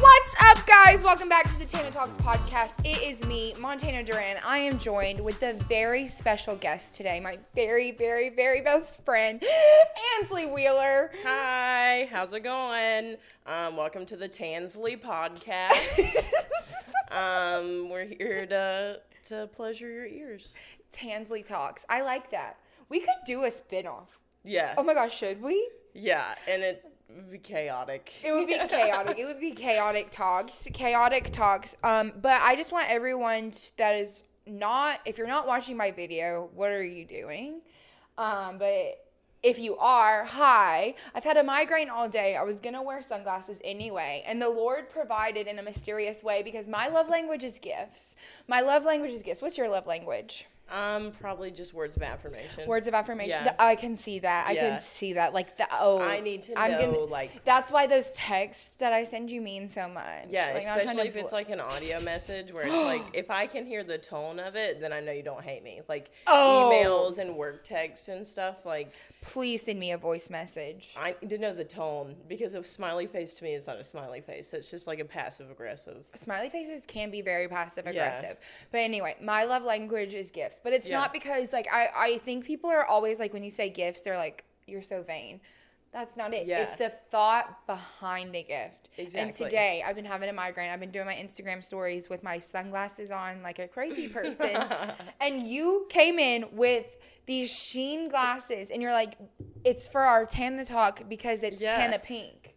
What's up, guys? Welcome back to the Tana Talks podcast. It is me, Montana Duran. I am joined with a very special guest today, my very, very, very best friend, Ansley Wheeler. Hi, how's it going? Um, welcome to the Tansley podcast. um, we're here to to pleasure your ears. Tansley Talks. I like that. We could do a spinoff. Yeah, Oh my gosh, should we? yeah, and it would be chaotic. It would be chaotic. it would be chaotic talks. Chaotic talks. Um, but I just want everyone that is not if you're not watching my video, what are you doing? Um, but if you are, hi. I've had a migraine all day. I was gonna wear sunglasses anyway, and the Lord provided in a mysterious way because my love language is gifts. My love language is gifts. What's your love language? Um, probably just words of affirmation. Words of affirmation. Yeah. I can see that. I Yeah. can see that. Like the oh. I need to I'm know, gonna, like- That's why those texts that I send you mean so much. Yeah, Like, especially if it's like an audio message where it's like if I can hear the tone of it, then I know you don't hate me. Like Oh. emails and work texts and stuff. Like Please send me a voice message. I need to know the tone because a smiley face to me is not a smiley face. That's just like a passive aggressive. Smiley faces can be very passive Yeah. aggressive. But anyway, my love language is gifts. But it's Yeah. not because like I, I think people are always like when you say gifts, they're like, You're so vain. That's not it. Yeah. It's the thought behind the gift. Exactly. And today I've been having a migraine. I've been doing my Instagram stories with my sunglasses on like a crazy person. and you came in with these Shein glasses and you're like, it's for our Tana talk because it's Yeah. Tana pink.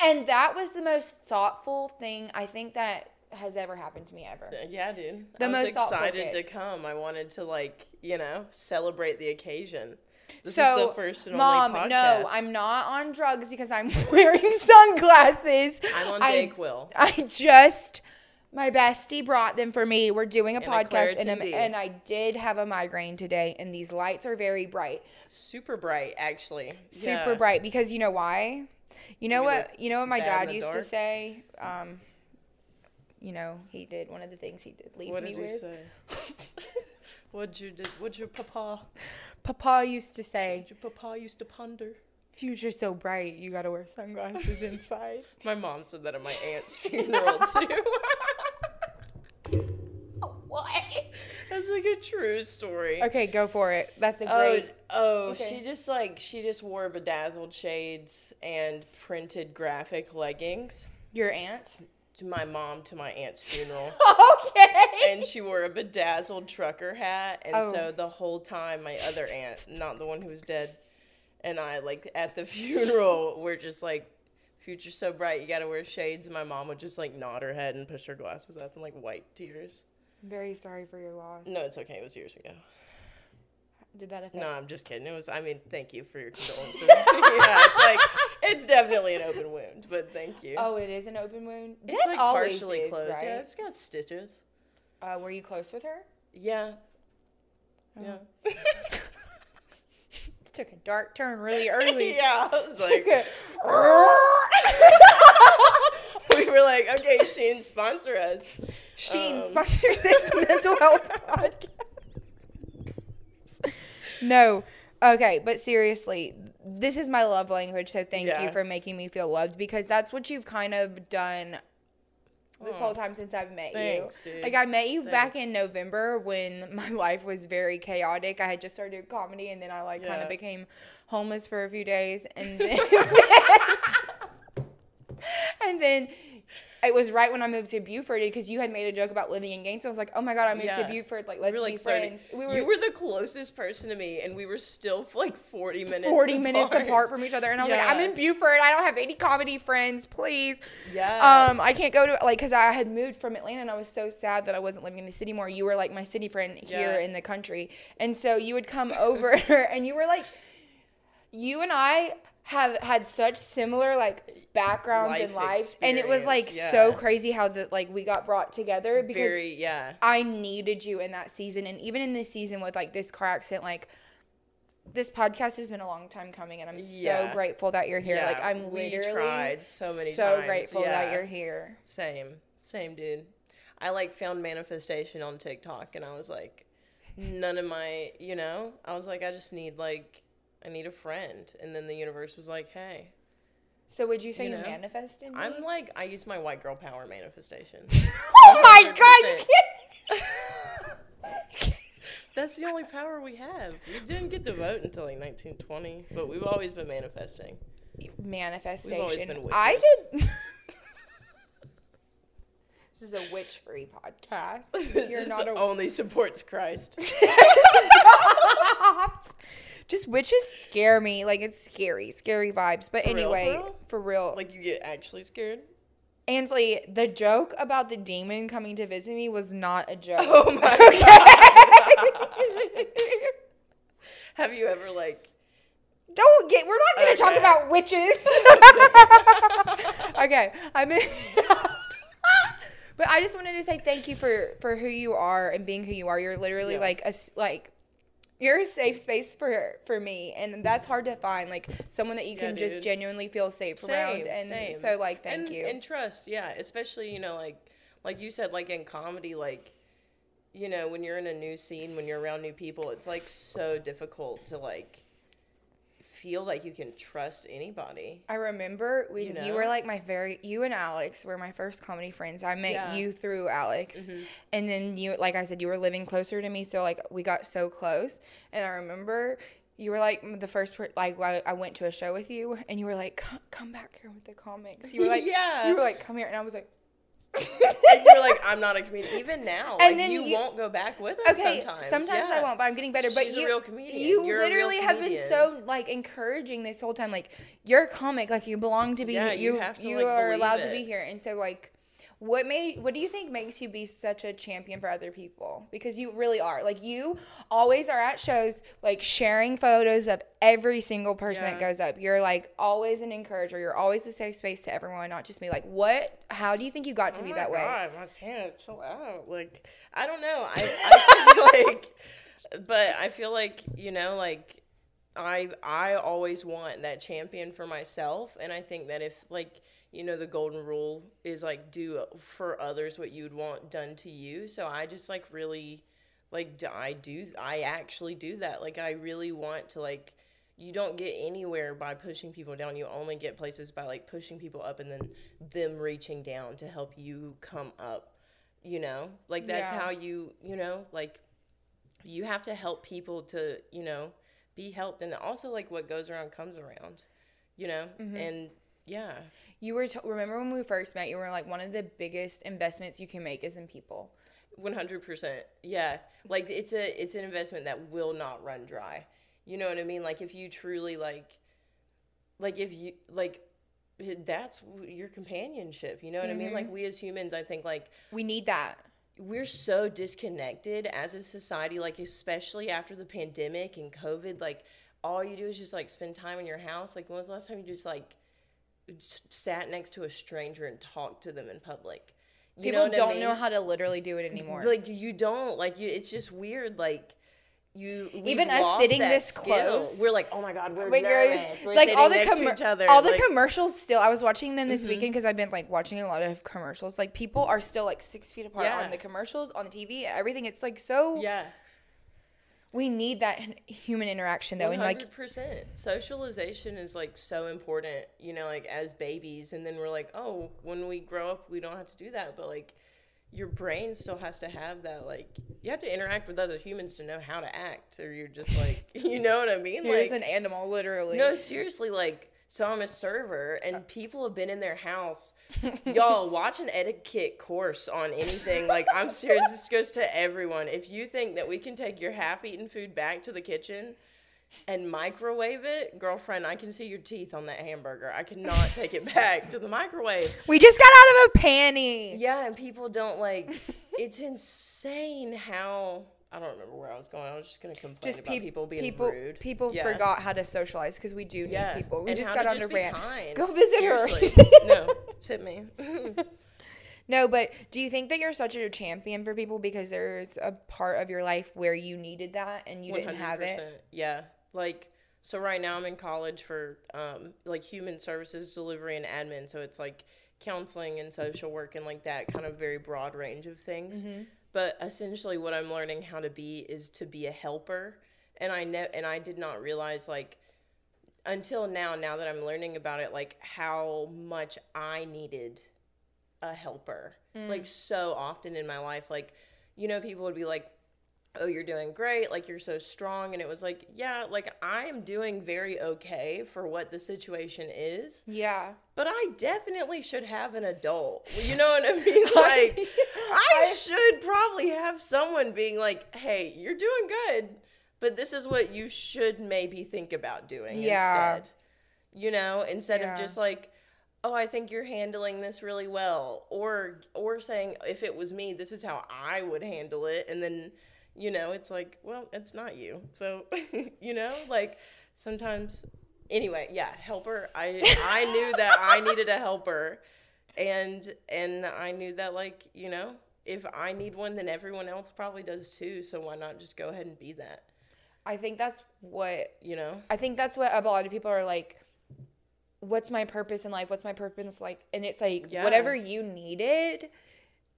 And that was the most thoughtful thing I think that has ever happened to me ever. Uh, yeah, dude. The I was excited to come. I wanted to like, you know, celebrate the occasion. This so, is the first and mom, only podcast. no, I'm not on drugs because I'm wearing sunglasses. I'm on I- Dayquil. I just my bestie brought them for me. We're doing a And a podcast, and, I'm- and I did have a migraine today, and these lights are very bright, Super bright, actually. super Yeah. bright. Because you know why? You know what? You know what my dad used to say. Um, you know, he did one of the things he did leave What me did you with. say? What'd you did? What'd your papa? Papa used to say, Your papa used to ponder. "Future's so bright, you gotta wear sunglasses inside." My mom said that at my aunt's funeral too. Oh, what? That's like a true story. Okay, go for it. That's a Oh, great. oh, Okay. she just like she just wore bedazzled shades and printed graphic leggings. Your aunt. To my mom to my aunt's funeral. Okay. and she wore a bedazzled trucker hat and Oh. so the whole time my other aunt not the one who was dead and i like at the funeral we're just like future's so bright you gotta wear shades and my mom would just like nod her head and push her glasses up and like wipe tears I'm very sorry for your loss. no it's okay it was years ago Did that affect? no i'm just kidding it was i mean thank you for your condolences yeah it's like it's definitely an open wound but thank you Oh, it is an open wound. it's like partially is, closed right? yeah it's got stitches Uh, were you close with her? yeah Oh. yeah took a dark turn really early. yeah i was like we were like, okay, Shein, sponsor us. Shein Um. sponsored this mental health podcast. no. Okay, but seriously, this is my love language, so thank you for making me feel loved because that's what you've kind of done this whole time since I've met Thanks, you. dude. Like I met you back in November when my life was very chaotic. I had just started comedy and then I like kind of became homeless for a few days and then and then it was right when I moved to Buford because you had made a joke about living in Gainesville. I was like, oh my god, I moved to Buford. Like, We let's were be 30. friends. We were, you were the closest person to me, and we were still like 40 minutes 40 minutes apart from each other. And I was like, I'm in Buford. I don't have any comedy friends. Please. Yeah. Um, I can't go to like because I had moved from Atlanta and I was so sad that I wasn't living in the city more. You were like my city friend here Yeah. in the country, and so you would come over and you were like, you and I have had such similar like backgrounds and lives, and it was like experience, so crazy how that like we got brought together because Very, yeah. I needed you in that season, and even in this season with like this car accident, like. This podcast has been a long time coming, and I'm so grateful that you're here. like I'm we literally tried so many so times, grateful that you're here. Same, same, dude. I like found manifestation on TikTok, and I was like, none of my, you know, I was like, I just need like, I need a friend, and then the universe was like, hey, So would you say You you, know? me? I'm like I use my white girl power manifestation. oh my god! You can't. That's the only power we have. We didn't get to vote until like 1920, but we've always been manifesting. manifestation. We've always been I did. this is a witch-free podcast. This You're is not a only supports Christ. Just witches scare me. Like it's scary, scary vibes. But For real, for anyway, real? for real. like you get actually scared. Ansley, the joke about the demon coming to visit me was not a joke. Oh my god. Have you ever like Don't get. We're not gonna talk about witches. okay, I mean. but I just wanted to say thank you for for who you are and being who you are. You're literally Yeah. like a like. You're a safe space for for me, and that's hard to find. Like someone that you Yeah, can just genuinely feel safe around, Same, and same. so like thank and, you. and trust yeah especially you know like like you said like in comedy like you know when you're in a new scene when you're around new people it's like so difficult to like feel like you can trust anybody I remember when you, You were like my very you and Alex were my first comedy friends. I met Yeah. Mm-hmm. you through Alex. And then you like I said you were living closer to me so like we got so close. And I remember you were like the first per- like I, went to a show with you and you were like come back here with the comics. You were like Yeah. You were like come here and I was like and you're like i'm not a comedian even now And like, then you, you- won't go back with us Okay, sometimes I yeah. won't, but I'm getting better. But She's a you, real comedian. you You're a literally have been so like encouraging this whole time. Like you're a comic, like you belong to be. Yeah, you you have to, you like, are allowed to be here, and so like. What made what do you think makes you be such a champion for other people? Because you really are. Like you always are at shows like sharing photos of every single person that goes up. You're like always an encourager. You're always a safe space to everyone, not just me. Like what how do you think you got to Oh be that way? God, my Santa, chill out. Like, I don't know. I, I feel like, but I feel like you know, like, I I always want that champion for myself, and I think that if like you know the golden rule is like do for others what you'd want done to you. So I just like really like i do I actually do that. Like I really want to like you don't get anywhere by pushing people down. You only get places by like pushing people up and then them reaching down to help you come up. You know? Like that's Yeah. how you, you know, like you have to help people to, you know, be helped and also like what goes around comes around. You know? Mm-hmm. And yeah. You were t- remember when we first met, you were like one of the biggest investments you can make is in people. One hundred percent. Yeah, like it's a it's an investment that will not run dry. You know what I mean? Like if you truly like, like if you like, that's your companionship. You know what I mean? Like mm-hmm. we as humans, I think like We need that. we're so disconnected as a society. Like especially after the pandemic and COVID, like all you do is just like spend time in your house. Like when was the last time you just like sat next to a stranger and talked to them in public? You People I don't know mean? how to literally do it anymore. like you don't like you it's just weird like you Even us sitting this skill. close. we're like oh my god we're Like, nervous we're like all the sitting next to commer- each other all the like, Mm-hmm. commercials still. I was watching them this weekend because I've been like watching a lot of commercials. Like people are still like six feet apart Yeah. on the commercials, on the TV, everything. It's like so. yeah We need that human interaction though, One and like percent. Socialization is like so important, you know, like as babies, and then we're like, oh, when we grow up, we don't have to do that, but like, your brain still has to have that. Like, you have to interact with other humans to know how to act, or you're just like, you know what I mean? you're like, an animal, literally. No, seriously, like, so I'm a server, and uh. people have been in their house. Y'all, watch an etiquette course on anything. Like, I'm serious. This goes to everyone. If you think that we can take your half eaten food back to the kitchen and microwave it, girlfriend, I can see your teeth on that hamburger. I cannot take it back to the microwave. we just got out of a panty. Yeah, and people don't like, it's insane how. I don't remember where I was going. I was just gonna complain Just about peop- people being people, rude. people Yeah. forgot how to socialize because we do need Yeah, people. We and just got to on a rant. kind. Go visit her. No, tip me. No, but do you think that you're such a champion for people because there's a part of your life where you needed that and you didn't have it? Yeah, like so. Right now, I'm in college for um, like human services delivery and admin. So it's like counseling and social work and like that kind of very broad range of things. Mm-hmm. But essentially, what I'm learning how to be is to be a helper. And I know, and I did not realize like until now, now that I'm learning about it, like how much I needed a helper. Mm. Like so often in my life, like, you know, people would be like, oh, you're doing great. Like, you're so strong. And it was like, yeah, like I'm doing very okay for what the situation is. Yeah. But I definitely should have an adult. You know what I mean? Like, I should probably have someone being like, hey, you're doing good, but this is what you should maybe think about doing Yeah. instead. You know, instead Yeah. of just like, oh, I think you're handling this really well. Or, or saying, if it was me, this is how I would handle it. And then, you know, it's like, well, it's not you. So, you know, like sometimes anyway, yeah, helper. I I knew that I needed a helper, and and I knew that like you know if I need one, then everyone else probably does too. So why not just go ahead and be that? I think that's what You know? I think that's what a lot of people are like. What's my purpose in life? What's my purpose like? And it's like Yeah. whatever you needed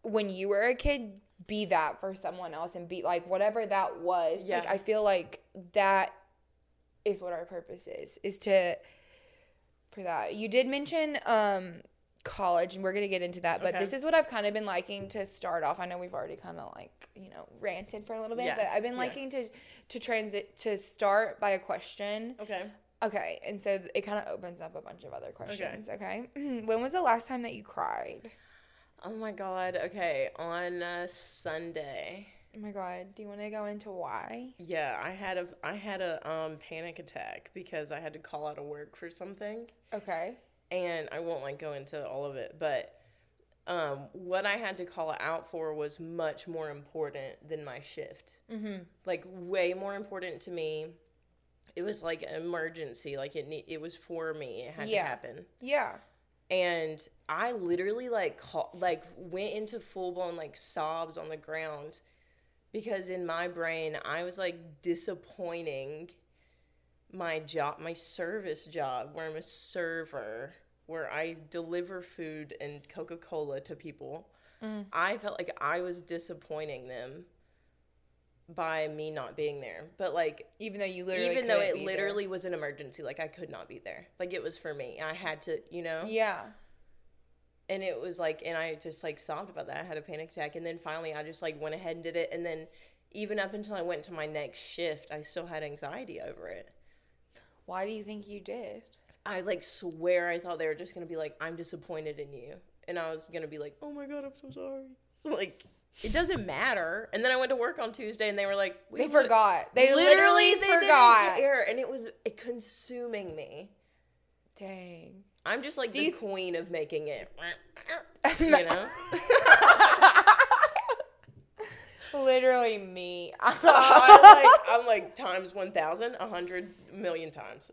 when you were a kid, be that for someone else and be like whatever that was. Yeah. Like I feel like that is what our purpose is. Is to for that. You did mention um college and we're gonna get into that, but Okay. this is what I've kind of been liking to start off. I know we've already kind of like, you know, ranted for a little bit, Yeah. but I've been Yeah. liking to to transit to start by a question. Okay. Okay, and so it kind of opens up a bunch of other questions. Okay, when was the last time that you cried? Oh my god. Okay. On uh, Sunday. Oh my god, do you want to go into why? Yeah, I had a I had a um panic attack because I had to call out of work for something. Okay. and I won't like go into all of it, but um, what I had to call out for was much more important than my shift. Mm-hmm. Like way more important to me. It was like an emergency. Like it ne- it was for me. It had Yeah. to happen. Yeah. And I literally like call, like went into full blown like sobs on the ground because in my brain I was like disappointing my job, my service job where I'm a server, where I deliver food and Coca-Cola to people. Mm. I felt like I was disappointing them by me not being there. But like Even though you literally, even though it be there. literally was an emergency, like I could not be there. Like it was for me. I had to, you know? Yeah. and it was like and i just like sobbed about that i had a panic attack and then finally i just like went ahead and did it and then even up until i went to my next shift i still had anxiety over it Why do you think you did? i like swear i thought they were just gonna be like i'm disappointed in you and i was gonna be like oh my god i'm so sorry like it doesn't matter and then i went to work on tuesday and they were like we They forgot. They literally, they didn't forgot. care, and it was consuming me Dang. i'm just like the you- queen of making it you know Literally me. I'm like, I'm like times 1,000, 100 million times.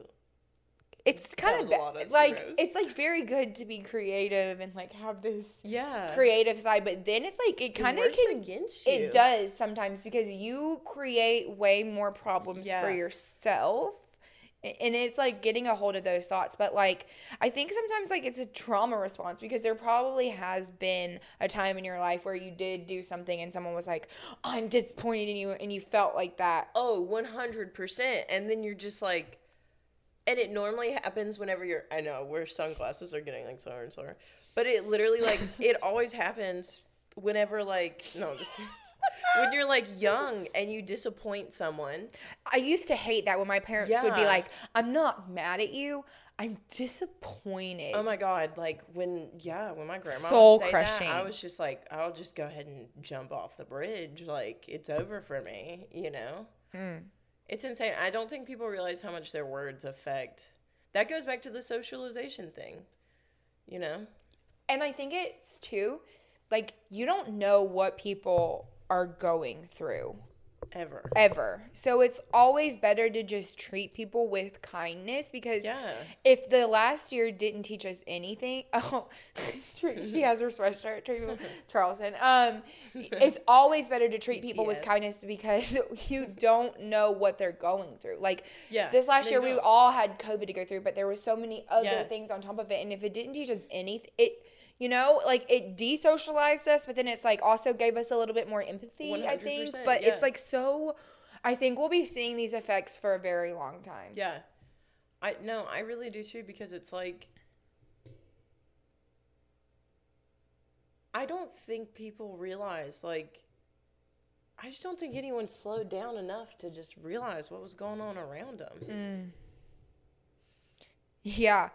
It's kind of a lot of like zeros. it's like very good to be creative and like have this Yeah. creative side, but then it's like it kind of can against you. It does sometimes because you create way more problems Yeah. for yourself. And it's like getting a hold of those thoughts. But like, I think sometimes like it's a trauma response because there probably has been a time in your life where you did do something and someone was like, I'm disappointed in you. And you felt like that. Oh, 100%. And then you're just like, and it normally happens whenever you're, I know, where sunglasses are getting like slower and slower. But it literally, like, it always happens whenever, like, no, just when you're like young and you disappoint someone. I used to hate that when my parents would be like, I'm not mad at you. I'm disappointed. Oh my god! Like when, yeah, when my grandma Soul would say that, I was just like, I'll just go ahead and jump off the bridge. Like it's over for me, you know. Mm. It's insane. I don't think people realize how much their words affect. That goes back to the socialization thing, you know. And I think it's too, like, you don't know what people are going through Ever. ever. So it's always better to just treat people with kindness because Yeah. if the last year didn't teach us anything, oh, she has her sweatshirt, treat Charleston. Um, it's always better to treat people with kindness because you don't know what they're going through. Like Yeah, this last year, we don't. all had COVID to go through, but there were so many other Yeah. things on top of it, and if it didn't teach us anything, it. You know, like it desocialized us, but then it's like also gave us a little bit more empathy, I think. But yeah. it's like so, I think we'll be seeing these effects for a very long time. Yeah. I no, I really do too because it's like I don't think people realize like I just don't think anyone slowed down enough to just realize what was going on around them. Mm. Yeah.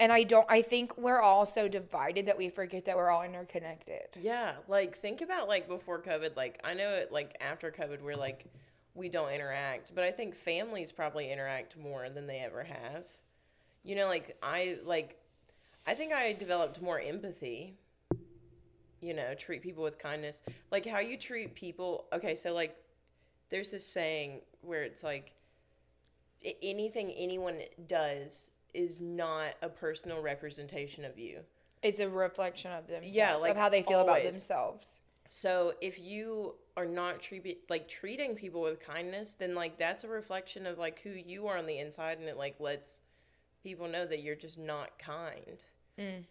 And I don't I think we're all so divided that we forget that we're all interconnected. Yeah, like think about like before COVID. Like I know it like after COVID, we're like we don't interact, but I think families probably interact more than they ever have. You know, like I like I think I developed more empathy. You know, treat people with kindness. Like how you treat people. Okay, so like there's this saying where it's like anything anyone does is not a personal representation of you. It's a reflection of themselves, Yeah, like, of how they feel about themselves. So if you are not treat like treating people with kindness, then like that's a reflection of like who you are on the inside, and it like lets people know that you're just not kind. Mm.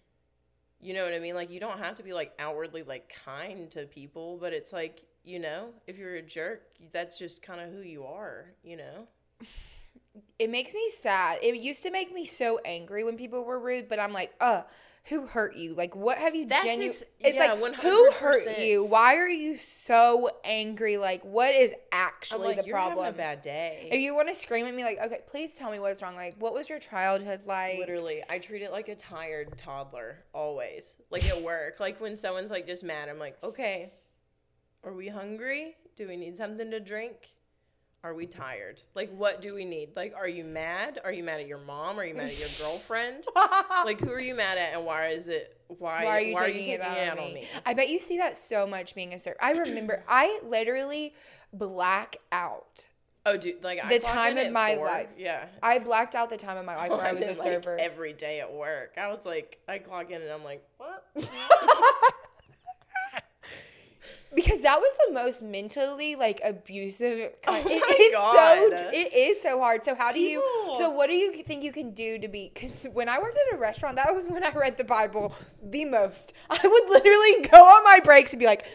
You know what I mean? Like you don't have to be like outwardly like kind to people, but it's like you know if you're a jerk, that's just kind of who you are. You know? It makes me sad. It used to make me so angry when people were rude, but I'm like, uh, who hurt you? Like, what have you That's ex- it's yeah, like, who hurt you? Why are you so angry? Like, what is actually like the you're problem? having a bad day. If you want to scream at me, like, okay, please tell me what's wrong. Like, what was your childhood like? Literally, I treat it like a tired toddler always. Like at work, like when someone's like just mad, I'm like, okay, are we hungry? Do we need something to drink? Are we tired? Like, what do we need? Like, are you mad? Are you mad at your mom? Are you mad at your girlfriend? like, who are you mad at, and why is it? Why, Why are you taking, it out, on me? I bet you see that so much being a server. I remember, I literally black out. Oh, dude, like I The time in of my four. life. Yeah. I blacked out the time of my life where I was a like, server. every day at work. I was like, I clock in and I'm like, what? because that was the most mentally like abusive kind Oh it- it's God. so it is so hard so how do you so what do you think you can do to be because when i worked at a restaurant that was when i read the bible the most i would literally go on my breaks and be like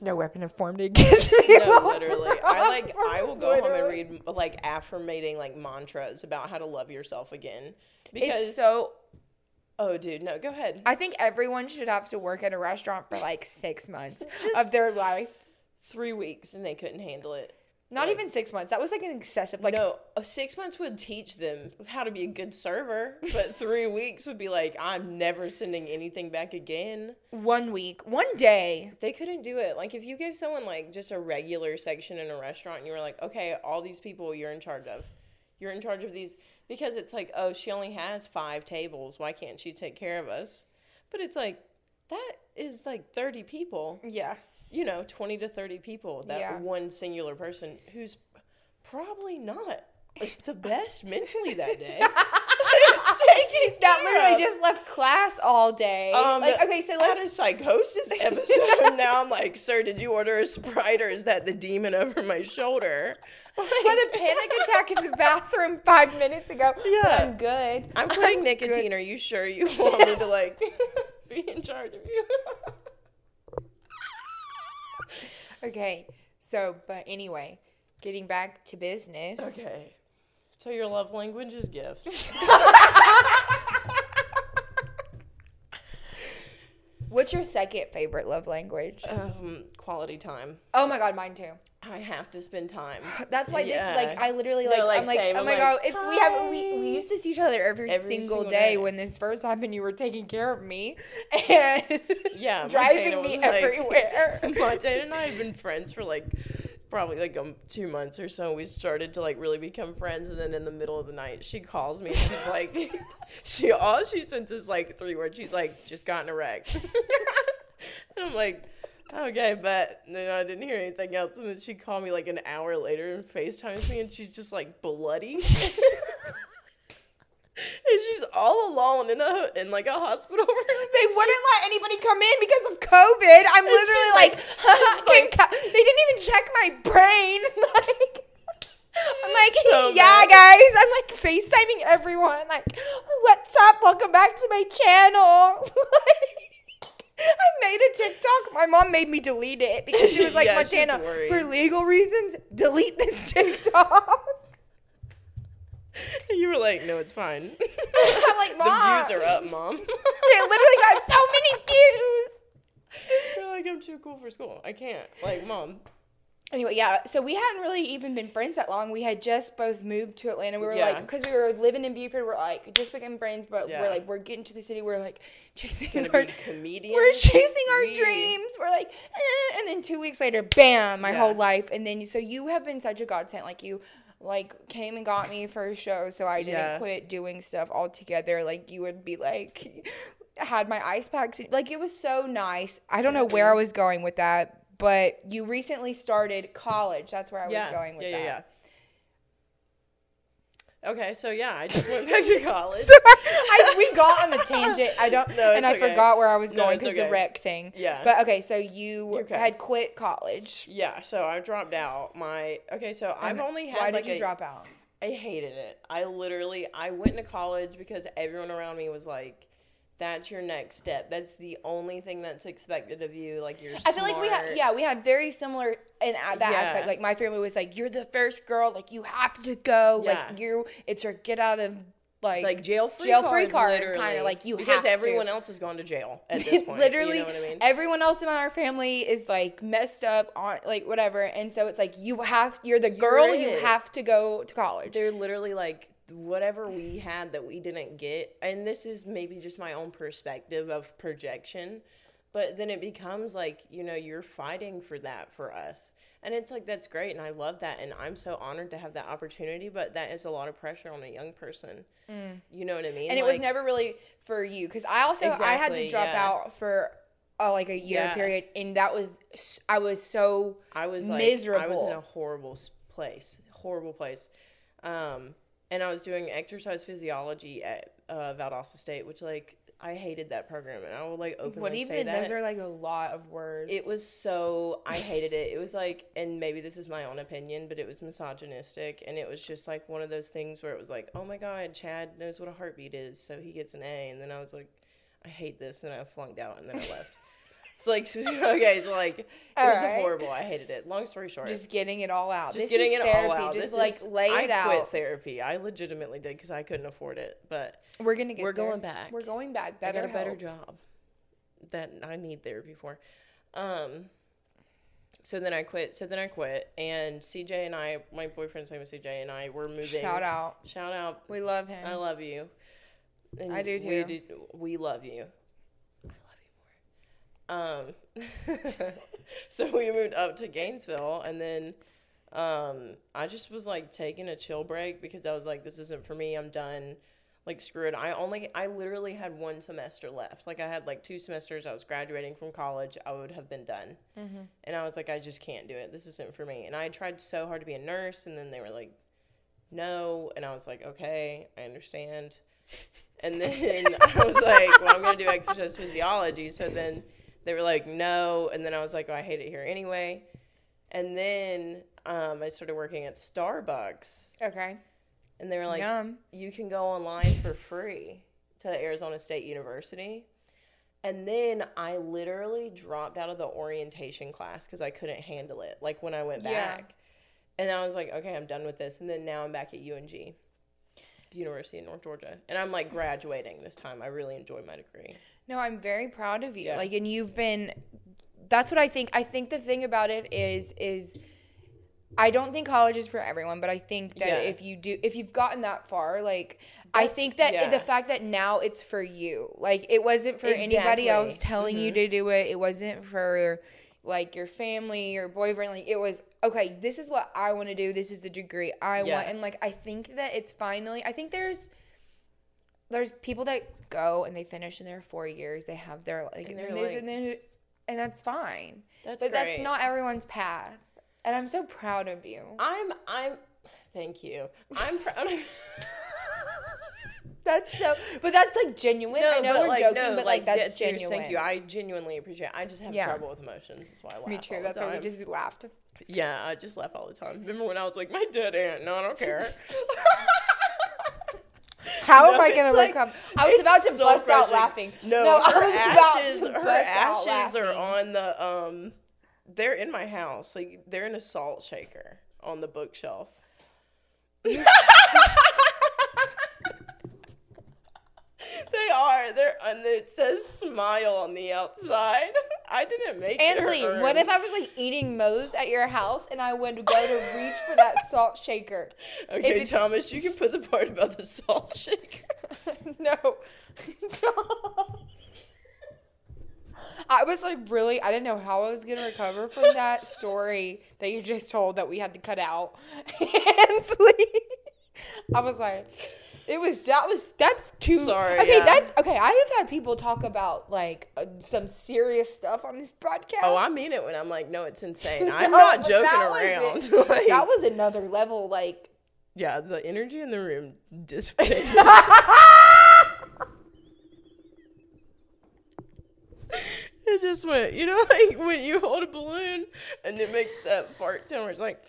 no weapon formed against me No, literally. I like I will go home and read like affirmating like mantras about how to love yourself again. Because it's so oh dude, no, go ahead. i think everyone should have to work at a restaurant for like six months of their life 3 weeks and they couldn't handle it. not Like- even six months that was like an excessive like no, 6 months would teach them how to be a good server, but 3 weeks would be like I'm never sending anything back again. one week one day They couldn't do it. Like if you gave someone like just a regular section in a restaurant and you were like, "Okay, all these people you're in charge of. You're in charge of these because it's like, oh, she only has 5 tables. Why can't she take care of us?" But it's like that is like 30 people. yeah You know, 20 to 30 people. That Yeah. one singular person who's probably not like, the best mentally that day. That literally just left class all day. Um, like, okay, so had let's. a psychosis episode. now I'm like, sir, did you order a sprite or is that the demon over my shoulder? had a panic attack in the bathroom five minutes ago. Yeah. I'm good. I'm quitting good. nicotine. Are you sure you want me to like be in charge of you? Okay, so but anyway, getting back to business. okay. So your love language is gifts. What's your second favorite love language? um, quality time. Oh my god, mine too. I have to spend time. That's why Yeah. this like I literally like, like, I'm like same. oh I'm my like, god it's we have we, we used to see each other every, Every single, single day, day. when this first happened you were taking care of me and Yeah, driving Montana me was, like- everywhere. Montana and I have been friends for like probably like um, two months or so. We started to like really become friends, and then in the middle of the night, she calls me. and She's like, she all she sends is like three words. She's like, just gotten a wreck, and I'm like. Okay, but then I didn't hear anything else, and then she called me like an hour later and FaceTimes me, and she's just like bloody, all alone in a in like a hospital room. They wouldn't let anybody come in because of COVID. I'm literally like, like- co- they didn't even check my brain. like, I'm like, so yeah, guys. I'm like FaceTiming everyone. Like, what's up? Welcome back to my channel. I made a TikTok. My mom made me delete it because she was like, Yeah, Montana, for legal reasons, delete this TikTok. you were like, no, it's fine. I'm like, mom. the views are up, mom. They literally got so many views. They're like, I'm too cool for school. I can't. Like, mom. Anyway, yeah. So we hadn't really even been friends that long. We had just both moved to Atlanta. We were Yeah. like, because we were living in Buford, we're like just became friends. But Yeah. we're like, we're getting to the city. We're like chasing Gonna our, be comedians. we're chasing our We- dreams. We're like, eh. and then two weeks later, bam, my Yeah. whole life. And then so you have been such a godsend. Like you, like came and got me for a show, so I didn't Yeah. quit doing stuff altogether. Like you would be like, had my ice packs. Like it was so nice. I don't know where I was going with that. But you recently started college. That's where I was going with yeah, that. Okay, so yeah, I just went back to college. I, we got on a tangent. I don't, No, and I okay. forgot where I was going because the okay. rec thing. Yeah. But okay, so you okay. had quit college. Yeah, so I dropped out. My okay, so I've And only had Why like did you a, drop out? I hated it. I literally I went to college because everyone around me was like, "That's your next step. That's the only thing that's expected of you. Like you're." I feel like we had, yeah, we had very similar in that Yeah. aspect. Like my family was like, "You're the first girl. Like you have to go. Yeah. Like you, it's your get out of like, like jail free jail free card, card, kinda, like, you because have to. everyone else has gone to jail at this point. literally you know I mean? everyone else in our family is like messed up on like whatever, and so it's like you have you're the girl. You it. have to go to college. they're literally like whatever we had that we didn't get and this is maybe just my own perspective of projection but then it becomes like you know you're fighting for that for us and it's like that's great and i love that and i'm so honored to have that opportunity but that is a lot of pressure on a young person you know what i mean Mm. and it was never really for you because I also I had to drop yeah. out for uh, like a year Yeah. period, and that was I was so I was like, I was in a horrible place, horrible place. Um, and I was doing exercise physiology at uh, Valdosta State, which like I hated that program, and I will like openly what even those are like a lot of words. it was so I hated it. It was like, and maybe this is my own opinion, but it was misogynistic, and it was just like one of those things where it was like, oh my god, Chad knows what a heartbeat is, so he gets an A, and then I was like, I hate this, and then I flunked out, and then I left. It's like okay, so like it was Alright. horrible. I hated it. Long story short, just getting it all out. just This getting it therapy. all out. Just This like is- lay I it out. quit therapy. I legitimately did because I couldn't afford it. But We're gonna get. We're there. going back. We're going back. I Better got a better help. job that I need therapy for. Um. So then I quit. So then I quit, and CJ and I, my boyfriend's name is CJ, and I were moving. Shout out. Shout out! We love him. I love you. And I do We, too. do, we love you. I love you more. Um, so we moved up to Gainesville, and then um, I just was like taking a chill break because I was like, this isn't for me. I'm done. Like screw it. I only, I literally had one semester left. Like I had like two semesters. I was graduating from college. I would have been done. And I was like, I just can't do it. This isn't for me. And I tried so hard to be a nurse, and then they were like, no. And I was like, okay, I understand. And then I was like, well, I'm going to do exercise physiology. So then they were like, no. And then I was like, oh, I hate it here anyway. And then um, I started working at Starbucks. okay. And they were like, Yum. you can go online for free to Arizona State University. And then I literally dropped out of the orientation class because I couldn't handle it. Like when I went Yeah. back. And I was like, okay, I'm done with this. And then now I'm back at UNG, University of North Georgia. And I'm like graduating this time. I really enjoy my degree. No, I'm very proud of you. Yeah. Like, and you've been. That's what I think. I think the thing about it is, is I don't think college is for everyone, but I think that Yeah. if you do, if you've gotten that far, like, I think that yeah. the fact that now it's for you, like, it wasn't for anybody else Exactly. telling you mm-hmm. to do it. It wasn't for like your family, your boyfriend. Like, it was okay. This is what I want to do. This is the degree I Yeah. want, and like, I think that it's finally. I think there's there's people that go and they finish in their four years. They have their like, And and, like- and then and that's fine. That's but great. that's not everyone's path. And I'm so proud of you. I'm, I'm, thank you. I'm proud of That's so, but that's like genuine. I know we're like, joking, no, but like, that's dead serious, genuine. Thank you. I genuinely appreciate. it. I just have Yeah. trouble with emotions. That's why I laugh. Me too. That's why we just laughed. Yeah, I just laugh all the time. Remember when I was like, my dead aunt? No, I don't care. How No, am I gonna like- overcome? I was about to so bust out laughing. No, I her ashes, her ashes are on the um. They're in my house. Like they're in a salt shaker on the bookshelf. one it says smile on the outside. I didn't make it. Ansley, her what if I was like eating Moe's at your house and I would go to reach for that salt shaker? Okay, Thomas, you can put the part about the salt shaker. no. I was like really I didn't know how I was gonna recover from that story that you just told that we had to cut out. Ansley. I was like it was that was that's too Sorry, Okay, yeah. that's okay. I have had people talk about like uh, some serious stuff on this podcast. Oh, I mean it when I'm like, no, it's insane. I'm not joking that around. it. like, that was another level. Like yeah, the energy in the room dissipated. it just went, you know, like when you hold a balloon and it makes that fart sound where it's like.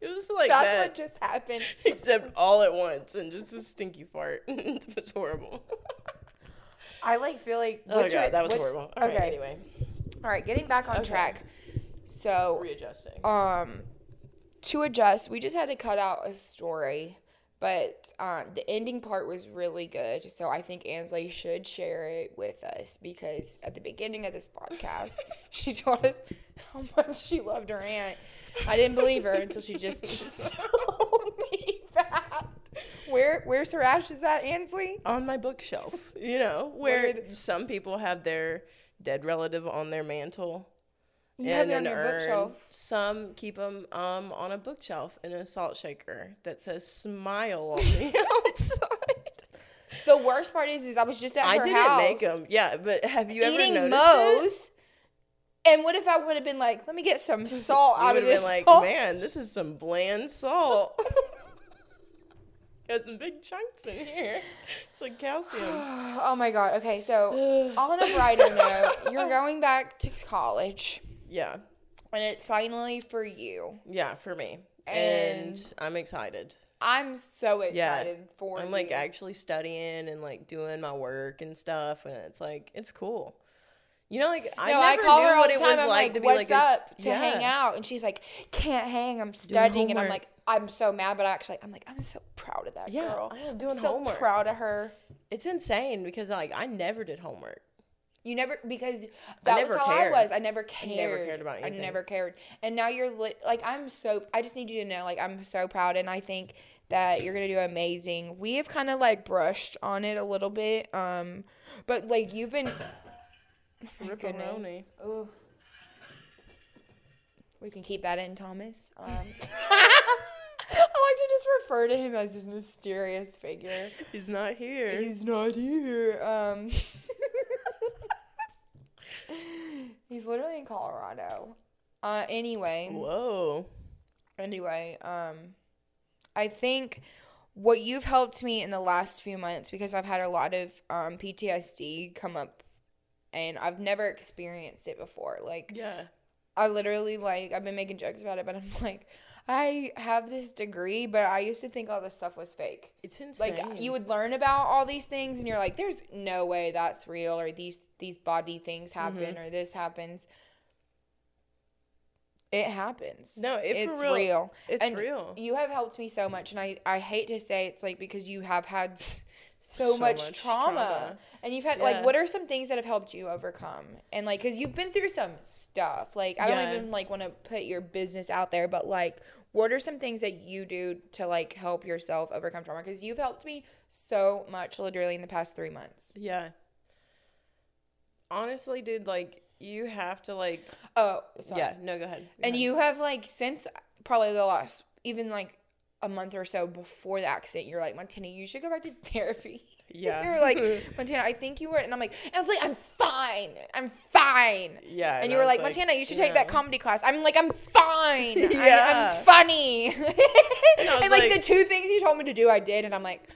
It was like that's that, what just happened. except all at once and just a stinky fart. it was horrible. I like feel like Oh god, your- that was what- horrible. All right, okay. anyway, All right, getting back on Okay. track. So, readjusting. um, to adjust, we just had to cut out a story, but um, the ending part was really good. So I think Ansley should share it with us because at the beginning of this podcast, she told us how much she loved her aunt. I didn't believe her until she just told me that. Where where's her ashes at, Ansley? on my bookshelf, you know, where the- some people have their dead relative on their mantle You have and it on your bookshelf. Some keep them um, on a bookshelf in a salt shaker that says "smile" on the outside. The worst part is, is I was just at I her didn't house make them. Yeah, but have you ever eating noticed it? Moe's. And what if I would have been like, let me get some salt out of have this been like, salt? man, this is some bland salt. Got some big chunks in here. It's like calcium. oh my god. Okay, so on a brighter note, you're going back to college, yeah, and it's finally for you. yeah, for me, And- and I'm excited. I'm so Yeah, excited for I'm you. like actually studying and like doing my work and stuff, and it's like it's cool. You know, like I no, never I call knew her all what the it time. was I'm like, like, to be "What's like a- up?" to yeah. hang out, and she's like, "Can't hang. I'm studying." And I'm like, "I'm so mad," but actually, I'm like, "I'm so proud of that Yeah, girl. I'm doing I'm so homework. proud of her." It's insane because like I never did homework. You never because that never was how cared. I was. I never cared. never cared about anything. I never cared. And now you're lit. Like I'm so. I just need you to know. Like I'm so proud, and I think that you're gonna do amazing. We have kind of like brushed on it a little bit, um, but like you've been. Oh my goodness. Ooh. We can keep that in, Thomas. Um, I like to just refer to him as this mysterious figure. He's not here. He's not here. Um, he's literally in Colorado. Uh, anyway, Whoa. anyway, um, I think what you've helped me in the last few months because I've had a lot of um, PTSD come up, and I've never experienced it before. Like, Yeah. I literally like I've been making jokes about it, but I'm like, I have this degree, but I used to think all this stuff was fake. It's insane. Like you would learn about all these things, and you're like, "There's no way that's real," or these these body things happen, Mm-hmm. or this happens. It happens. No, it it's real. real. It's and real. You have helped me so much, and I I hate to say it's like because you have had so, So much, much trauma. trauma. and you've had Yeah. like what are some things that have helped you overcome and like because you've been through some stuff like i Yeah. don't even like want to put your business out there but like what are some things that you do to like help yourself overcome trauma because you've helped me so much literally in the past three months Yeah. Honestly, dude, like you have to like oh sorry. yeah, no, go ahead. Go and ahead. you have like since probably the last even like a month or so before the accident you're like montana you should go back to therapy Yeah. you're like montana i think you were and i'm like and i was like i'm fine i'm fine Yeah. And you I were like, Montana, you should take that comedy class. I'm like, I'm fine. I, Yeah. I'm funny. and, I was like, the two things you told me to do, I did. And I'm like,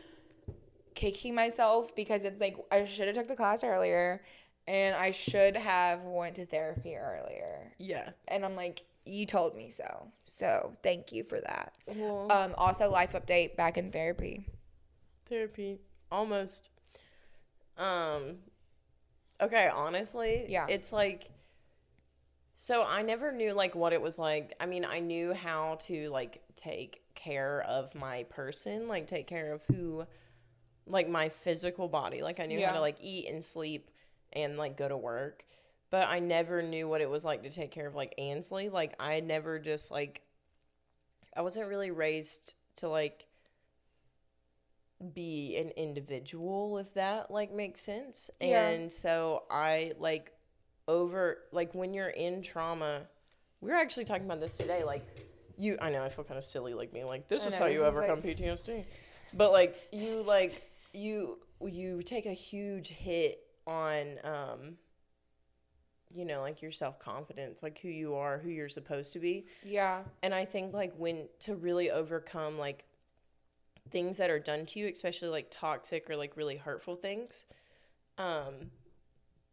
kicking myself because it's like, I should have took the class earlier. And I should have went to therapy earlier. Yeah. And I'm like, you told me so. So thank you for that. Well, Um, also, life update, back in therapy. therapy almost. Um. Okay, honestly, Yeah. it's like. So I never knew like what it was like. I mean, I knew how to like take care of my person, like take care of who like my physical body. Like I knew how to like eat and sleep and like go to work. But I never knew what it was like to take care of like Ansley. Like I never just like I wasn't really raised to like be an individual if that like makes sense. Yeah. And so I like over like when you're in trauma, we were actually talking about this today like you I know I feel kind of silly like being like this I is know, how this you is, overcome like- PTSD. But like you like you you take a huge hit on um you know like your self-confidence, like who you are, who you're supposed to be. Yeah. And I think like when to really overcome like things that are done to you, especially like toxic or like really hurtful things. Um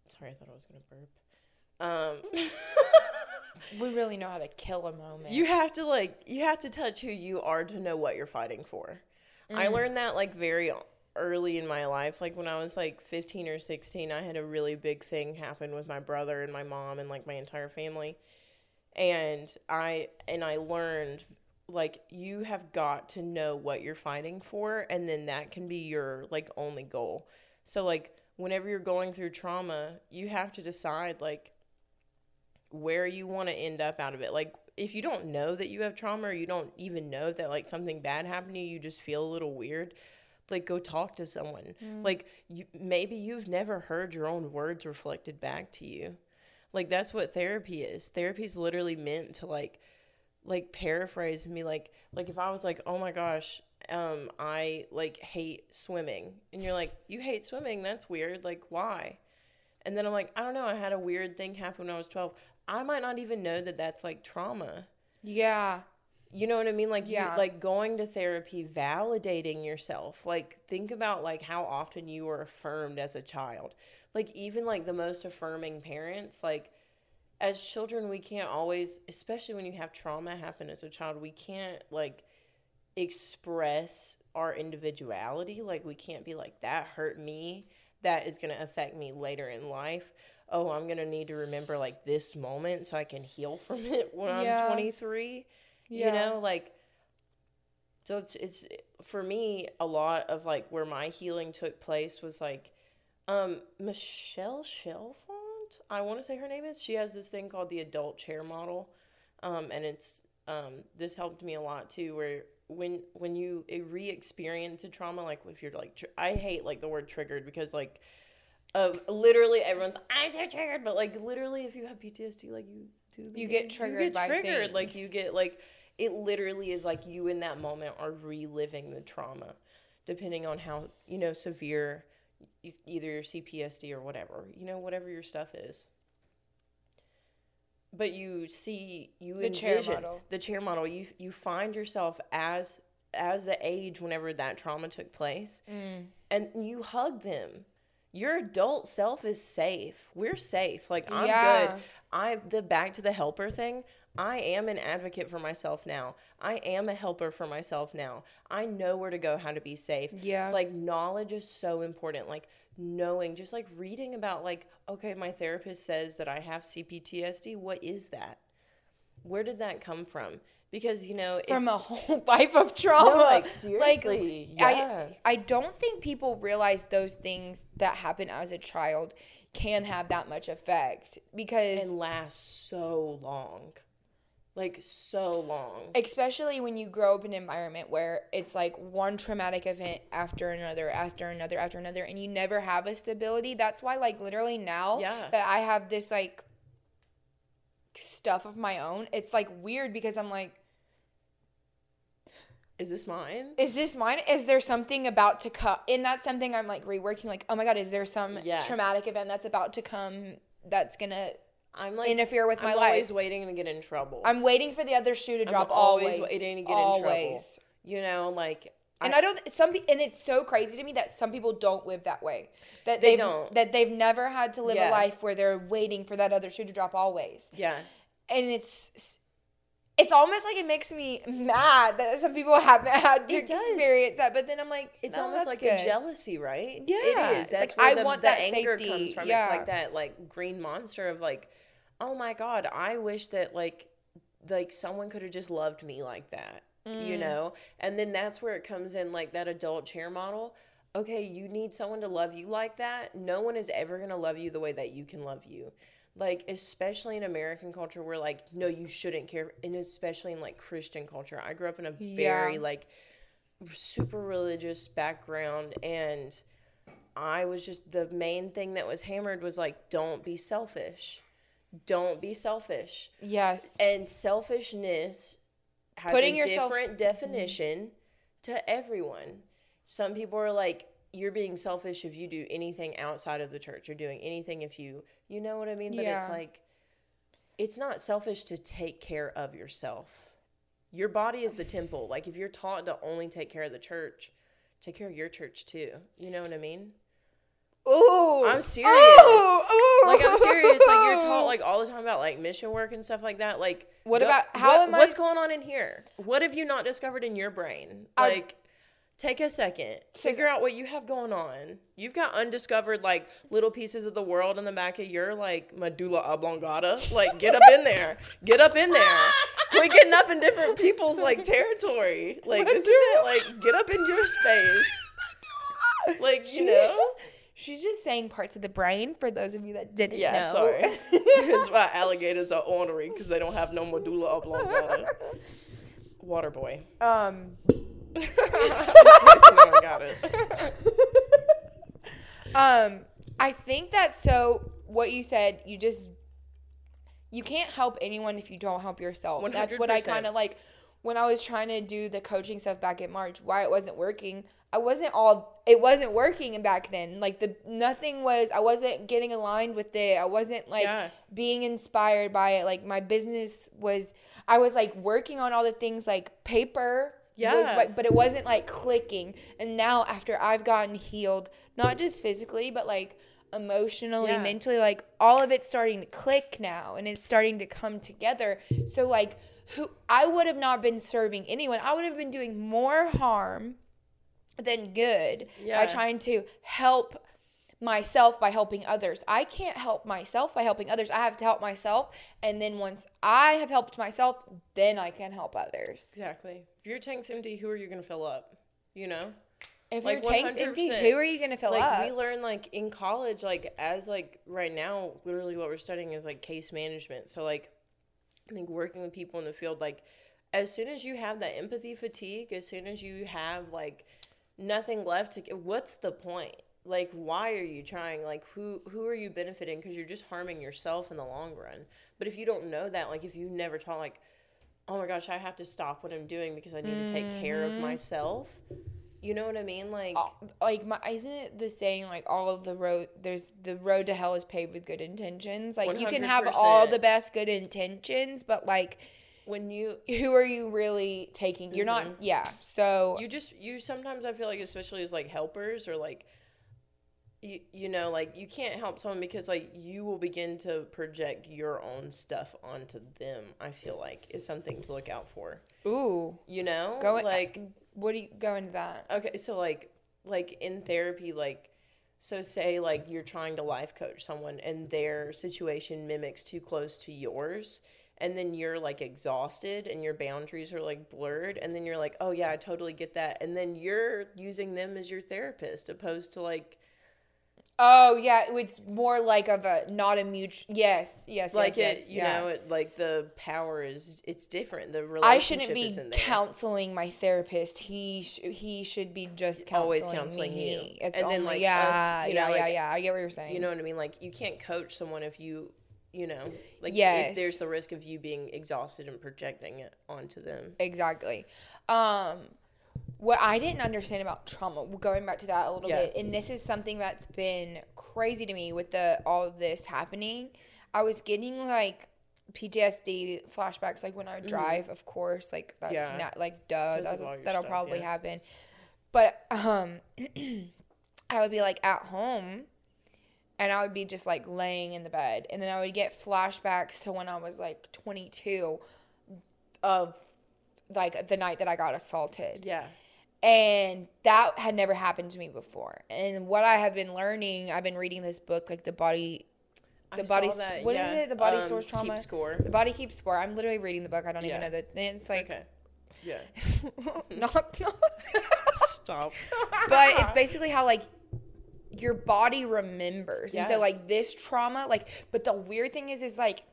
sorry, I thought I was gonna burp. Um We really know how to kill a moment. you have to like you have to touch who you are to know what you're fighting for. I learned that like very early in my life. Like when I was like 15 or 16, I had a really big thing happen with my brother and my mom and like my entire family. And I and I learned like you have got to know what you're fighting for and then that can be your like only goal. So like whenever you're going through trauma, you have to decide like where you want to end up out of it. Like if you don't know that you have trauma or you don't even know that like something bad happened to you, you just feel a little weird. Like go talk to someone. Like you maybe you've never heard your own words reflected back to you. Like that's what therapy is. Therapy is literally meant to like like paraphrase me like like if I was like, "Oh my gosh, um I like hate swimming." And you're like, "You hate swimming? That's weird. Like why?" And then I'm like, "I don't know, I had a weird thing happen when I was 12." I might not even know that that's like trauma. yeah. You know what I mean? Like Yeah. you like going to therapy, validating yourself. Like think about like how often you were affirmed as a child. Like even like the most affirming parents, like as children we can't always especially when you have trauma happen as a child, we can't like express our individuality. Like we can't be like that hurt me. That is going to affect me later in life. Oh, I'm going to need to remember like this moment so I can heal from it when Yeah. I'm 23 Yeah. you know like so it's it's for me a lot of like where my healing took place was like um michelle Chalfant i want to say her name is she has this thing called the adult chair model um and it's um this helped me a lot too where when when you re-experience a trauma like if you're like tr- i hate like the word triggered because like literally everyone's I'm so triggered, but like literally, if you have PTSD, like you do, You get triggered you by triggered. Like you get like it literally is like you in that moment are reliving the trauma, depending on how you know severe, either your CPSD or whatever you know whatever your stuff is. But you see, you The chair envision model. the chair model. You you find yourself as as the age whenever that trauma took place, Mm. and you hug them. Your adult self is safe. We're safe. Like I'm Yeah. good. I the back to the helper thing. I am an advocate for myself now. I am a helper for myself now. I know where to go, how to be safe. Yeah. Like knowledge is so important. Like knowing, just like reading about like, okay, my therapist says that I have CPTSD. What is that? Where did that come from? Because you know, if, From a whole life of trauma. no, like seriously, yeah. I, I don't think people realize those things that happen as a child can have that much effect because and last so long. Like so long. especially when you grow up in an environment where it's like one traumatic event after another after another after another and you never have a stability that's why like literally now Yeah. that i have this like stuff of my own it's like weird because i'm like Is this mine? is this mine is there something about to come and that's something i'm like reworking like oh my god is there some Yeah. traumatic event that's about to come that's gonna I'm like interfere with I'm my life, always life waiting to get in trouble. i'm waiting for the other shoe to I'm drop always always waiting to get in always. trouble. you know, like And I, don't some and it's so crazy to me that some people don't live that way. That They don't. that they've never had to live Yeah. a life where they're waiting for that other shoe to drop always. yeah. And it's it's almost like it makes me mad that some people haven't had to experience that. But then I'm like, It's no, almost like good. a jealousy, right? Yeah, it is. That's like, where I the, want the that anger safety, comes from. yeah. It's like that like green monster of like, oh my god, I wish that like like someone could have just loved me like that. Mm. You know? And then that's where it comes in like that adult chair model. okay, you need someone to love you like that. No one is ever going to love you the way that you can love you. Like, especially in American culture where, like, no, you shouldn't care. And especially in, like, Christian culture. I grew up in a very, Yeah. like, super religious background. And I was just, the main thing that was hammered was, like, don't be selfish. Don't be selfish. Yes. And selfishness has Putting a yourself- different mm-hmm. definition to everyone. Some people are like, you're being selfish if you do anything outside of the church. You're doing anything if you, you know what I mean? But Yeah. it's like, it's not selfish to take care of yourself. Your body is the temple. Like, if you're taught to only take care of the church, take care of your church too. You know what I mean? Ooh. I'm serious. Ooh, Like I'm serious. Like you're taught like all the time about like mission work and stuff like that. Like What about- how what- am I- What's going on in here? What have you not discovered in your brain? I- Like, take a second, figure out what you have going on. You've got undiscovered like little pieces of the world in the back of your like medulla oblongata. Like, get up in there. Get up in there. Quit getting up in different people's like territory. Like this is it. Like, get up in your space. Like you know. She's just saying parts of the brain for those of you that didn't Yeah, know. sorry. That's why alligators are ornery because they don't have no medulla oblongata. Water boy. Um. I got it. Um, I think that so what you said, you just you can't help anyone if you don't help yourself. That's what I kind of like when I was trying to do the coaching stuff back in March. Why it wasn't working? I wasn't all it wasn't working back then. Like the nothing was. I wasn't getting aligned with it. I wasn't like Yeah. being inspired by it. Like my business was. I was like working on all the things like paper. was, Yeah. but it wasn't like clicking. And now after I've gotten healed, not just physically, but like emotionally, Yeah. mentally, like all of it's starting to click now and it's starting to come together. So like who I would have not been serving anyone. I would have been doing more harm than good Yeah. by trying to help myself by helping others. I can't help myself by helping others. I have to help myself and then once I have helped myself, then I can help others. Exactly. If your tank's empty, who are you gonna fill up? You know? If Like, your tank's empty, who are you gonna fill like up? we learn like in college, like as like right now, literally what we're studying is like case management. So like I think working with people in the field, like as soon as you have that empathy fatigue, as soon as you have like nothing left to what's the point? Like why are you trying? Like who who are you benefiting? Because you're just harming yourself in the long run. But if you don't know that, like if you never taught like, oh my gosh, I have to stop what I'm doing because I need to take care of mm-hmm. myself. You know what I mean? Like all- like my isn't it the saying like all of the road there's the road to hell is paved with good intentions like you can have all the best good intentions but like when you who are you really taking? You're not mm-hmm. yeah so you just you sometimes i feel like especially as like helpers or like you, you know like you can't help someone because like you will begin to project your own stuff onto them i feel like is something to look out for. Ooh. You know? Go like what do you go into that? okay so like like in therapy like so say like you're trying to life coach someone and their situation mimics too close to yours and then you're like exhausted and your boundaries are like blurred and then you're like oh yeah i totally get that and then you're using them as your therapist opposed to like oh yeah it's more like of a not a mutual yes yes like yes, it yes, you yeah. know it like the power is it's different the relationship I shouldn't be is in there. counseling my therapist. He sh- he should be just counseling Always counseling me. you. It's And only then, like, us, yeah, you yeah, know, yeah, like, yeah. I get what you're saying. You know what I mean? Like you can't coach someone if you, you know, like Yes. if there's the risk of you being exhausted and projecting it onto them. Exactly. Um, what I didn't understand about trauma, going back to that a little Yeah. bit, and this is something that's been crazy to me with the all of this happening. I was getting like PTSD flashbacks, like when I drive, of course, like that's Mm-hmm. Yeah. not like duh, that's, of all your that'll stuff, probably yeah. happen. But um, I would be like at home. And I would be just like laying in the bed. And then I would get flashbacks to when I was like 22 of like the night that I got assaulted. Yeah. And that had never happened to me before. And what I have been learning, I've been reading this book, like the body, the I body, that, what is yeah. it? The body Um, stores Keep trauma. score. The body keeps score. I'm literally reading the book. I don't even know that. It's It's like, okay. Yeah. knock, knock. Stop. but it's basically how like your body remembers. And so like this trauma, like but the weird thing is is like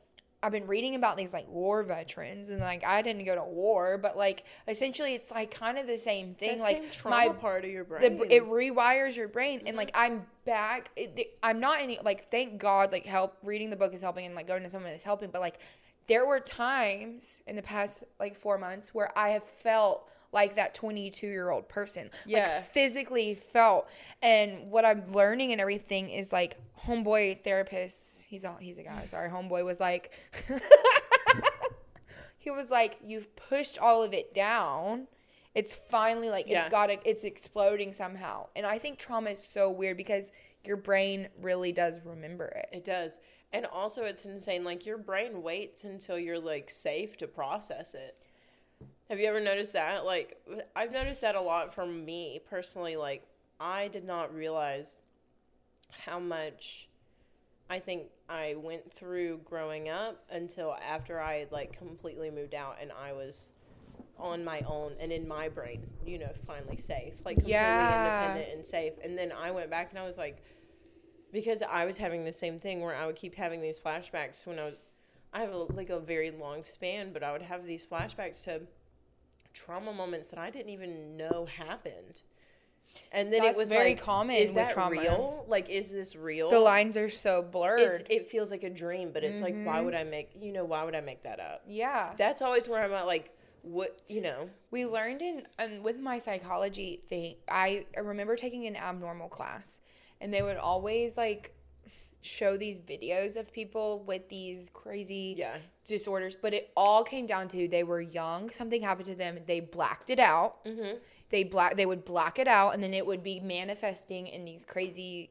I've been reading about these like war veterans and like I didn't go to war, but like essentially it's like kind of the same thing. That like same trauma my part of your brain. br- it rewires your brain and like mm-hmm. i'm back it, the- i'm not any like thank god like help reading the book is helping and like going to someone is helping but like there were times in the past like four months where i have felt like that 22 year old person Yeah. like physically felt and what i'm learning and everything is like homeboy therapist he's a he's a guy sorry homeboy was like he was like you've pushed all of it down it's finally like Yeah. it's got to it's exploding somehow and i think trauma is so weird because your brain really does remember it It does. And also it's insane. Like your brain waits until you're like safe to process it. Have you ever noticed that? Like I've noticed that a lot from me personally. Like I did not realize how much I think I went through growing up until after I had like completely moved out and I was on my own and in my brain, you know, finally safe, like completely Yeah. independent and safe. And then I went back and I was like, because I was having the same thing where I would keep having these flashbacks when I was, I have a, like a very long span, but I would have these flashbacks to trauma moments that I didn't even know happened. And then That's it was very like, common is with that trauma. real? Like, is this real? the lines are so blurred it's, it feels like a dream, but it's like, why Mhm. would I make, you know, why would I make that up? yeah That's always where I'm at, like, what, you know, we learned in and with my psychology thing I, I remember taking an abnormal class and they would always like show these videos of people with these crazy yeah. disorders but it all came down to they were young something happened to them they blacked it out Mm-hmm. they black they would black it out and then it would be manifesting in these crazy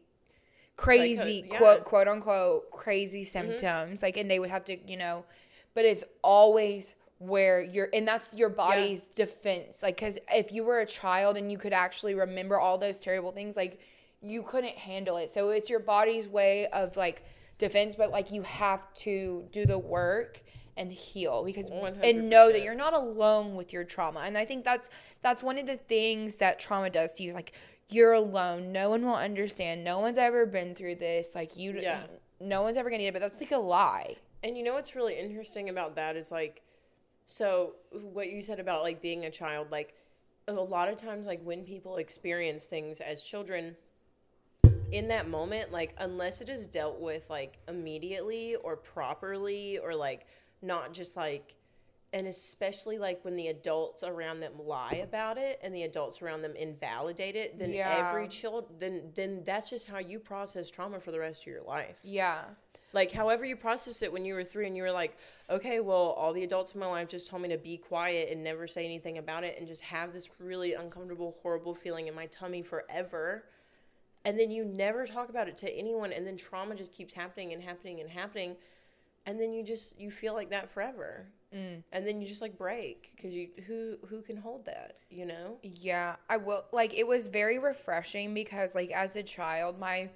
crazy Psycho- yeah. quote quote unquote crazy symptoms like and they would have to you know but it's always where you're and that's your body's defense like because if you were a child and you could actually remember all those terrible things like you couldn't handle it. So it's your body's way of like defense but like you have to do the work and heal because and know that you're not alone with your trauma. And i think that's that's one of the things that trauma does to you is like you're alone. No one will understand. No one's ever been through this. Like you Yeah. no one's ever gonna get it but that's like a lie. And you know what's really interesting about that is like, so what you said about like being a child, like a lot of times, like when people experience things as children, in that moment, like unless it is dealt with like immediately or properly or like not just like, and especially like when the adults around them lie about it and the adults around them invalidate it, then Yeah. every child, then then that's just how you process trauma for the rest of your life. Yeah. Like however you processed it when you were three and you were like okay well all the adults in my life just told me to be quiet and never say anything about it and just have this really uncomfortable horrible feeling in my tummy forever and then you never talk about it to anyone and then trauma just keeps happening and happening and happening and then you just you feel like that forever mm. and then you just like break because you who who can hold that you know Yeah, I will. Like it was very refreshing because like as a child, my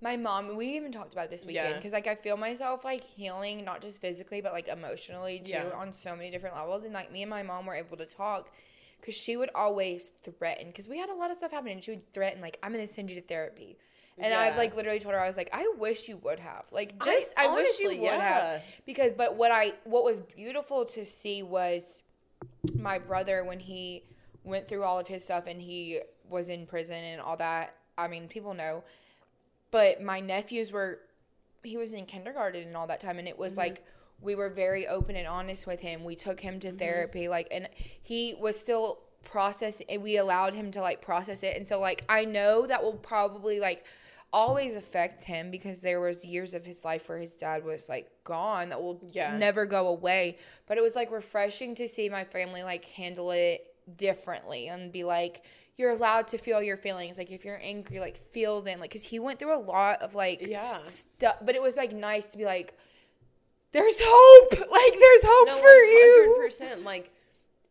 my mom. We even talked about this weekend Yeah. because like I feel myself like healing not just physically but like emotionally too Yeah. on so many different levels. And like me and my mom were able to talk because she would always threaten because we had a lot of stuff happening. And she would threaten like I'm gonna send you to therapy. And I've like literally told her I was like I wish you would have like I- just I, wish you honestly, would yeah. have because but what I what was beautiful to see was my brother when he went through all of his stuff and he was in prison and all that. I mean, people know. But my nephews were he was in kindergarten and all that time and it was mm-hmm. like we were very open and honest with him. We took him to mm-hmm. therapy like and he was still processing we allowed him to like process it. And so like I know that will probably like always affect him because there was years of his life where his dad was like gone that will Yeah. never go away. But it was like refreshing to see my family like handle it differently and be like, you're allowed to feel your feelings. Like if you're angry, like feel them. Like, cause he went through a lot of like yeah stuff, but it was like nice to be like, there's hope. Like there's hope for you. 100%. Like,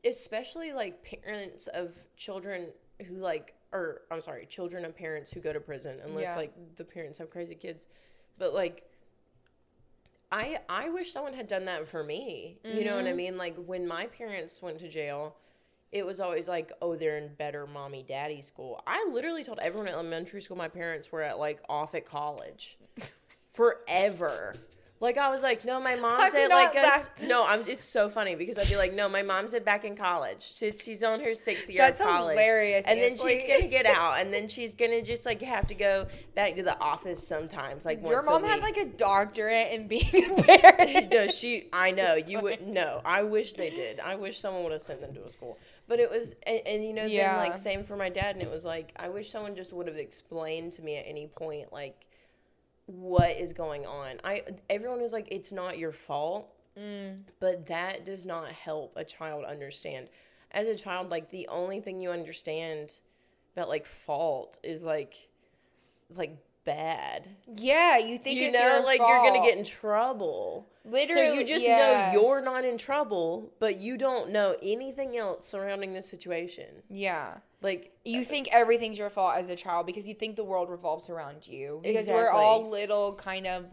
especially like parents of children who like, or I'm sorry, children of parents who go to prison, unless Yeah. like the parents have crazy kids. But like, I I wish someone had done that for me. You know what I Mm-hmm. mean? Like when my parents went to jail, it was always like, oh, they're in better mommy daddy school. I literally told everyone at elementary school my parents were at like off at college forever. Like I was like, no, my mom's I'm at like a no. I'm. It's so funny because I'd be like, no, my mom's at back in college. She's she's on her sixth year That's of college, hilarious, and then she's gonna get out, and then she's gonna just like have to go back to the office sometimes. Like Your mom had like a doctorate in being a parent. no, she. I know you would. No, I wish they did. I wish someone would have sent them to a school. But it was, and, and you know, Yeah. then like same for my dad, and it was like I wish someone just would have explained to me at any point like what is going on. I everyone was like, it's not your fault, Mm. but that does not help a child understand. As a child, like the only thing you understand about like fault is like like bad. Yeah, you think you it's know, like you're gonna get in trouble. Literally, So you just yeah. know you're not in trouble, but you don't know anything else surrounding the situation. Yeah. Like You uh, think everything's your fault as a child because you think the world revolves around you. Because we're all little kind of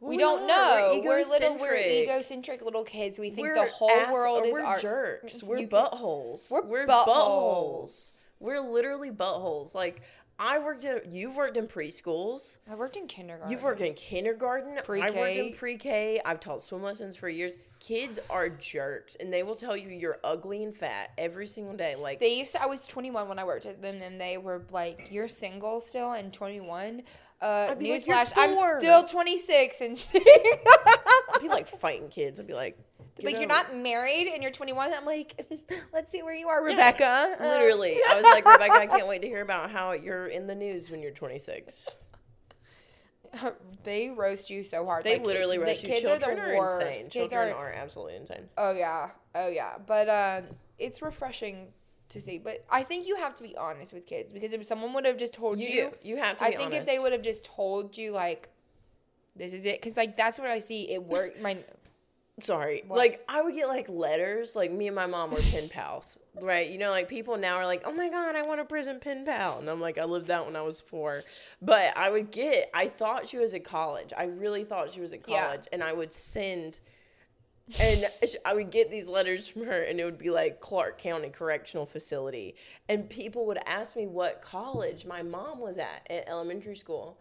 we, we don't are. know. We're We're, little we're egocentric. little kids. We think we're the whole ass- world is we're our jerks. We're buttholes. We're buttholes. We're literally buttholes. Like I worked at you've worked in preschools. I worked in kindergarten. You've worked in kindergarten. I worked in pre-K. I've taught swim lessons for years. Kids are jerks, and they will tell you you're ugly and fat every single day. Like They used to. I was 21 when I worked at them, and they were like, "You're single still and 21." Uh, I'd like, newsflash: I'm still 26 and I'd be like fighting kids. I'd be like, "Get like you're not married and you're 21. I'm like, let's see where you are, Rebecca. Uh, Literally, I was like, Rebecca, I can't wait to hear about how you're in the news when you're 26. they roast you so hard. They like, literally the roast you. Kids are Children the are, worst. insane. Kids Children are, are absolutely insane. Oh yeah, oh yeah. But um, it's refreshing to see. But I think you have to be honest with kids because if someone would have just told You you. You have to. I think if they would have just told you like, this is it, because like that's what I see. It worked. My Sorry. What? Like I would get like letters. Like me and my mom were pen pals, right? You know, like people now are like, "Oh my god, I want a prison pen pal," and I'm like, I lived that when I was four. But I would get. I thought she was at college. I really thought she was at Yeah. college, and I would send. And I would get these letters from her, and it would be like Clark County Correctional Facility. And people would ask me what college my mom was at at elementary school.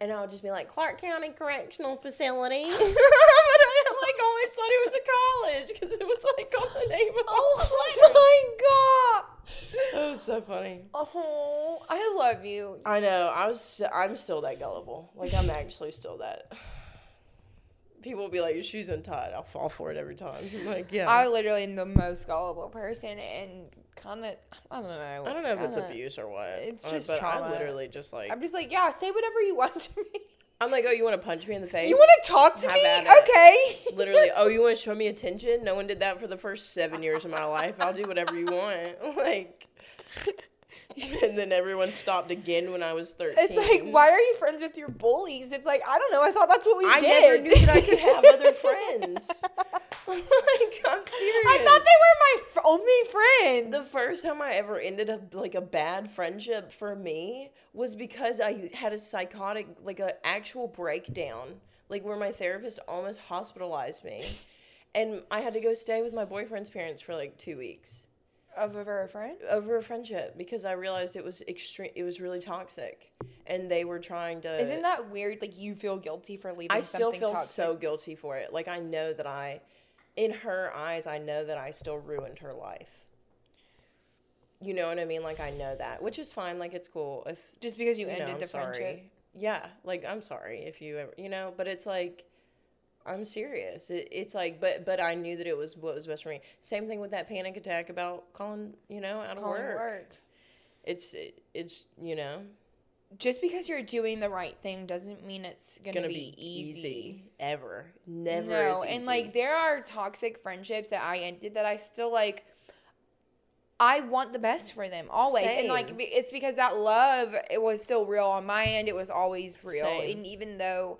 And I would just be like, Clark County Correctional Facility. always thought it was a college because it was like on the name of oh my god. That was so funny. Oh, I love you. I know. I was. so- I'm still that gullible. Like I'm actually still that. People will be like, "Your shoes untied." I'll fall for it every time. I'm like, yeah. I literally am the most gullible person, and kind of I don't know. I don't know if it's kinda- abuse or what. it's uh, just but trauma. I literally just like. I'm just like, yeah, say whatever you want to me. I'm like, oh, you want to punch me in the face? You want to talk to Have me? Okay. literally oh you want to show me attention no one did that for the first seven years of my life i'll do whatever you want like and then everyone stopped again when i was 13 It's like, why are you friends with your bullies? It's like, I don't know. I thought that's what we i did. I never knew that i could have other friends like i'm serious I thought they were my f- only friend. the first time I ever ended up like a bad friendship for me was because I had a psychotic, like an actual breakdown, like where my therapist almost hospitalized me, and I had to go stay with my boyfriend's parents for like two weeks of a friend. over a friendship because I realized it was extreme. It was really toxic, and they were trying to. Isn't that weird? Like you feel guilty for leaving. I still something feel toxic? so guilty for it. Like I know that I, in her eyes, I know that I still ruined her life. You know what I mean? Like I know that, which is fine. Like it's cool if just because you you ended I'm the sorry. friendship. Yeah, like I'm sorry if you ever, you know, but it's like I'm serious. It, it's like, but but I knew that it was what was best for me. Same thing with that panic attack about calling, you know, out of work. work. It's it, it's you know Just because you're doing the right thing doesn't mean it's gonna, gonna be, be, easy. easy ever. Never. No, and like there are toxic friendships that I ended that I still like. I want the best for them always, and like it's because that love it was still real on my end. It was always real, Same. and even though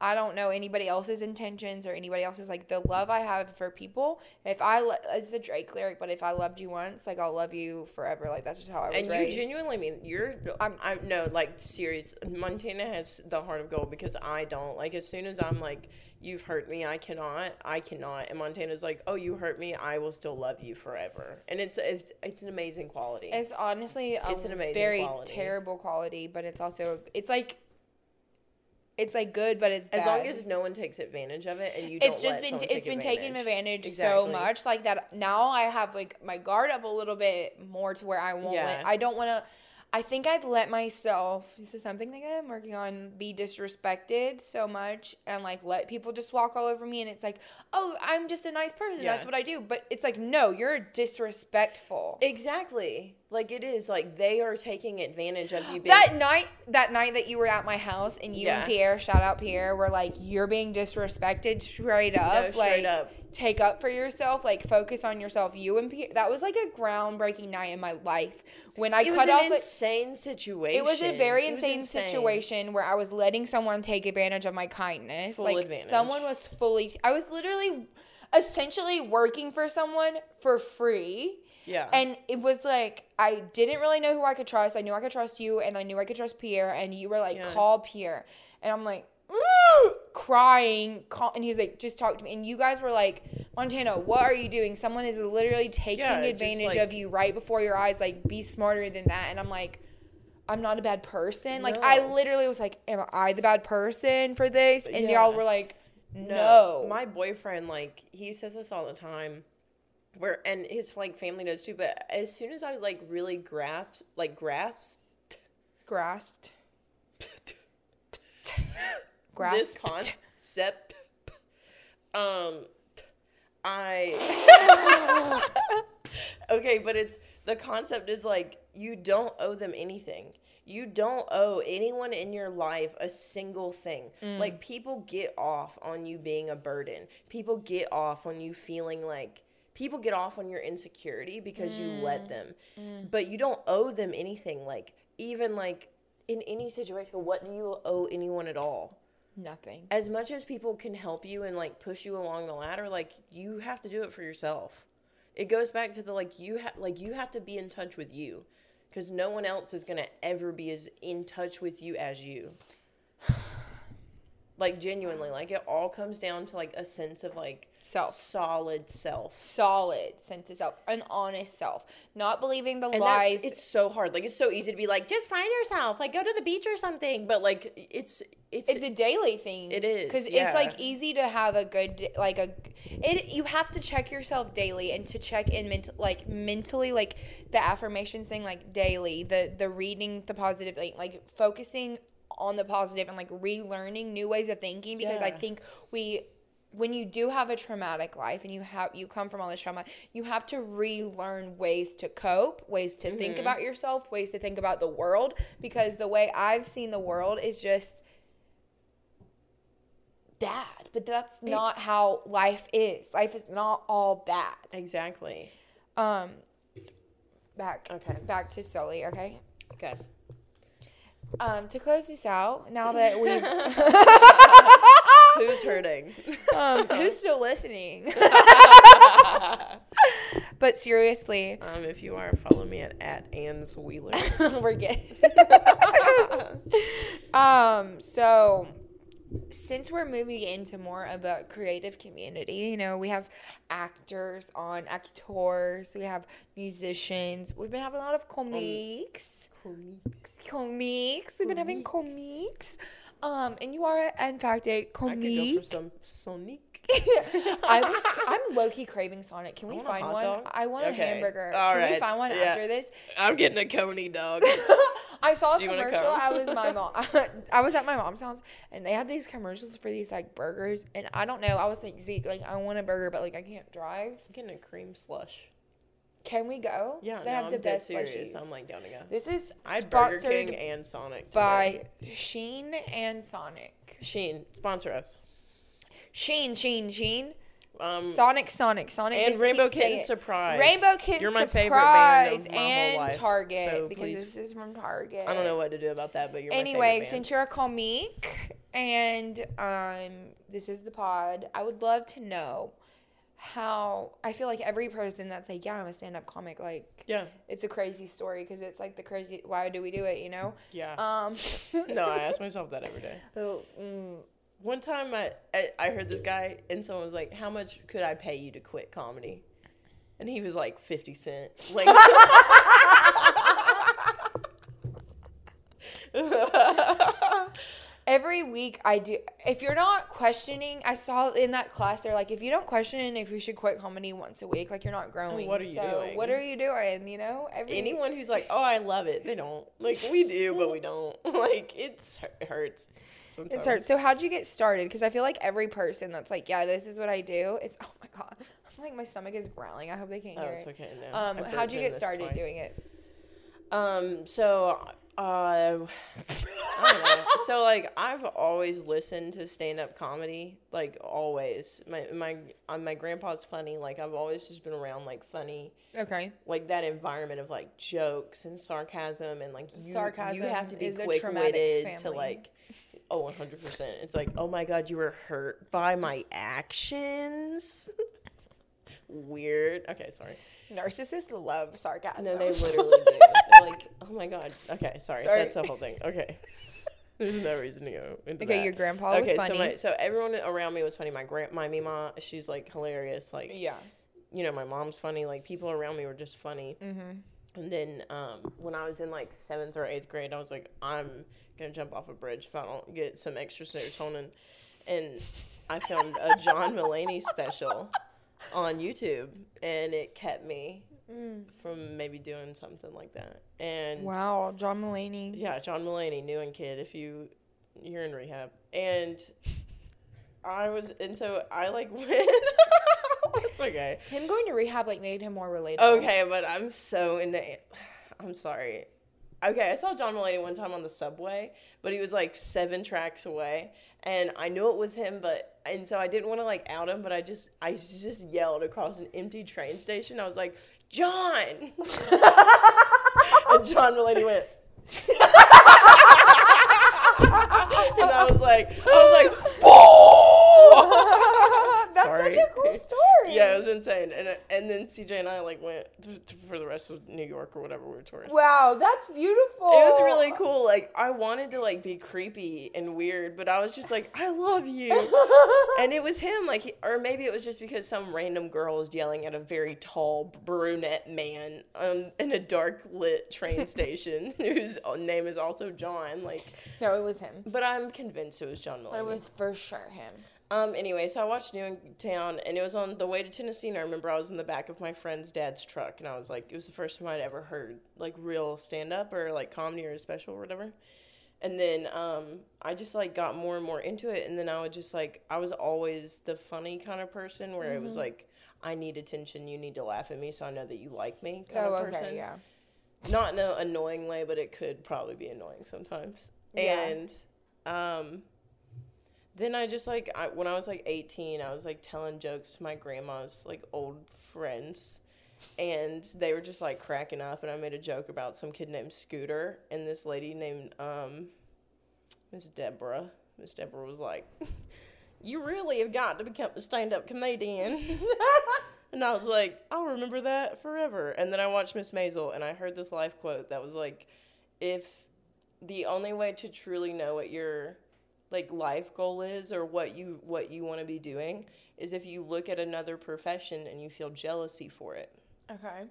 I don't know anybody else's intentions or anybody else's like the love I have for people. If I lo- it's a Drake lyric, but if I loved you once, like I'll love you forever. Like that's just how I was and raised. you genuinely mean you're I'm I'm no like serious Montana has the heart of gold because I don't like as soon as I'm like you've hurt me I cannot I cannot and Montana's like oh you hurt me I will still love you forever and it's it's it's an amazing quality It's honestly a It's an amazing very quality. terrible quality, but it's also it's like it's like good, but it's bad. as long as no one takes advantage of it and you don't it's just been it's been advantage. advantage so much like that now i have like my guard up a little bit more to where i won't Yeah. let, i don't want to i think i've let myself this is something that i'm working on be disrespected so much and like let people just walk all over me and it's like oh i'm just a nice person that's what i do but it's like no you're disrespectful exactly like it is like they are taking advantage of you being that night that night that you were at my house and you Yeah. and pierre shout out pierre were like you're being disrespected straight up straight like up. take up for yourself like focus on yourself you and pierre that was like a groundbreaking night in my life when i it was cut an off like, insane situation it was a very was insane, situation where I was letting someone take advantage of my kindness. Full like advantage. someone was fully I was literally essentially working for someone for free. Yeah And it was like I didn't really know who I could trust. I knew I could trust you and I knew I could trust Pierre and you were like Yeah. call Pierre. And I'm like crying call, and he was like just talk to me and you guys were like Montana, what are you doing? Someone is literally taking Yeah, advantage like- of you right before your eyes. Like be smarter than that. And I'm like I'm not a bad person. Like I literally was like, Am I the bad person for this? And Yeah. y'all were like, No. My boyfriend, like, he says this all the time. Where and his like family knows too, but as soon as I like really grasped, like grasped grasped. this Grasped. concept, um, I okay, but it's the concept is like you don't owe them anything. You don't owe anyone in your life a single thing. Like people get off on you being a burden. People get off on you feeling like people get off on your insecurity because you let mm. them. Mm. But you don't owe them anything. Like even like in any situation, what do you owe anyone at all? Nothing. as much as people can help you and like push you along the ladder like you have to do it for yourself it goes back to the like you have like you have to be in touch with you because no one else is gonna ever be as in touch with you as you like genuinely like it all comes down to like a sense of like Self. solid self Solid sense of self. An honest self. Not believing the and lies. it's so hard like it's so easy to be like just find yourself like go to the beach or something but like it's it's, it's a daily thing. It is, because yeah. it's like easy to have a good like a it. You have to check yourself daily and to check in mental like mentally like the affirmations thing like daily. The the reading the positive like like focusing on the positive and like relearning new ways of thinking because I think we when you do have a traumatic life and you have you come from all this trauma you have to relearn ways to cope ways to think Mm-hmm. about yourself ways to think about the world because the way i've seen the world is just bad but that's not how life is. Life is not all bad. Exactly. Um back Okay. back to sully okay? Okay um to close this out now that we've who's hurting? Um who's still listening? But seriously. Um, if you are, follow me at, at Anne's Wheeler. we're good um so since we're moving into more of a creative community you know we have actors on actors we have musicians we've been having a lot of comics comics Comics. we've been having comics um and you are in fact a I could go comic for some Sonic. I was I'm low key craving Sonic. Can we find one? dog. I want a Okay. hamburger. All Can we right. find one Yeah. after this? I'm getting a Coney dog. I saw a Do commercial. I was my mom. I was at my mom's house, and they had these commercials for these like burgers. And I don't know. I was like Zeke, like I want a burger, but like I can't drive. I'm getting a cream slush. Can we go? Yeah, they no, have I'm the dead best serious. slushies. I'm like down to go. This is I Burger sponsored King and Sonic by Shein and Sonic. Shein sponsor us. Shein, Shein, Shein. Um, Sonic, Sonic, Sonic, and Rainbow Kitten it. Surprise. Rainbow Kitten You're my Surprise favorite band and. Target so because please, this is from Target. I don't know what to do about that, but you're Anyway, since you're a comique and um, this is the pod, I would love to know how I feel like every person that's like, yeah, I'm a stand-up comic, like yeah, it's a crazy story because it's like the crazy. Why do we do it? You know. yeah. Um. no, I ask myself that every day. oh, mm, One time I, I I heard this guy and someone was like, "How much could I pay you to quit comedy?" And he was like, 50 cent." Like Every week I do. If you're not questioning, I saw in that class they're like, if you don't question if you should quit comedy once a week, like you're not growing. what are you So, doing? What are you doing? You know, every anyone who's like, "Oh, I love it." They don't. Like we do, but we don't. Like it's it hurts. Sometimes. It's hard. So how'd you get started? Because I feel like every person that's like, yeah, this is what I do. It's oh my god, I'm like my stomach is growling. I hope they can't Oh, hear it's it. okay. No. Um, how'd you get started twice. doing it? Um, so, uh, I don't know. so like I've always listened to stand up comedy, like always. My my uh, my grandpa's funny. Like I've always just been around like funny, Okay. like that environment of like jokes and sarcasm and like you you have to be quick witted to like. Oh, 100%. It's like, oh my God, you were hurt by my actions? Weird. Okay, sorry. Narcissists love sarcasm. No, they literally do. Like, oh my god. Okay, sorry. Sorry. That's the whole thing. Okay. There's no reason to go into Okay, that. your grandpa was okay, funny. so my so everyone around me was funny. My grand my mima, she's like hilarious. Like yeah. you know, my mom's funny. Like people around me were just funny. Mm-hmm. And then um, when I was in like seventh or eighth grade, I was like, I'm gonna jump off a bridge if I don't get some extra serotonin. And I found a John Mulaney special on YouTube, and it kept me Mm. from maybe doing something like that. And Wow, John Mulaney. yeah, John Mulaney, new and kid. If you you're in rehab, and I was, and so I like went. it's okay. Him going to rehab like made him more relatable. Okay, but I'm so into. I'm sorry. Okay, I saw John Mulaney one time on the subway, but he was like seven tracks away, and I knew it was him, but and so I didn't want to like out him, but I just I just yelled across an empty train station. I was like, John, and John Mulaney went. and I was like, I was like, "Boo!" That's Sorry. such a cool story. Yeah, it was insane. And and then CJ and I like went to, to, for the rest of New York or whatever we were tourists. Wow, that's beautiful. It was really cool. Like I wanted to like be creepy and weird, but I was just like, I love you. and it was him, like, he- or maybe it was just because some random girl was yelling at a very tall brunette man um, in a dark lit train station whose name is also John. Like, No, it was him. but I'm convinced it was John Mulaney. It was for sure him. Um. Anyway, so I watched New in Town, and it was on the way to Tennessee. And I remember I was in the back of my friend's dad's truck, and I was like, it was the first time I'd ever heard like real stand up or like comedy or a special or whatever. And then um, I just like got more and more into it, and then I would just like I was always the funny kind of person where it was Mm-hmm. like I need attention, you need to laugh at me, so I know that you like me kind Oh, of okay, person. yeah. Not in an annoying way, but it could probably be annoying sometimes. Yeah. And um, then I just like I, when I was like 18, I was like telling jokes to my grandma's like old friends, and they were just like cracking up. And I made a joke about some kid named Scooter and this lady named um, Miss Deborah. Miss Deborah was like, "You really have got to become a stand-up comedian." And I was like, I'll remember that forever. And then I watched Miss Maisel and I heard this life quote that was like, if the only way to truly know what your like life goal is or what you what you want to be doing is if you look at another profession and you feel jealousy for it. Okay.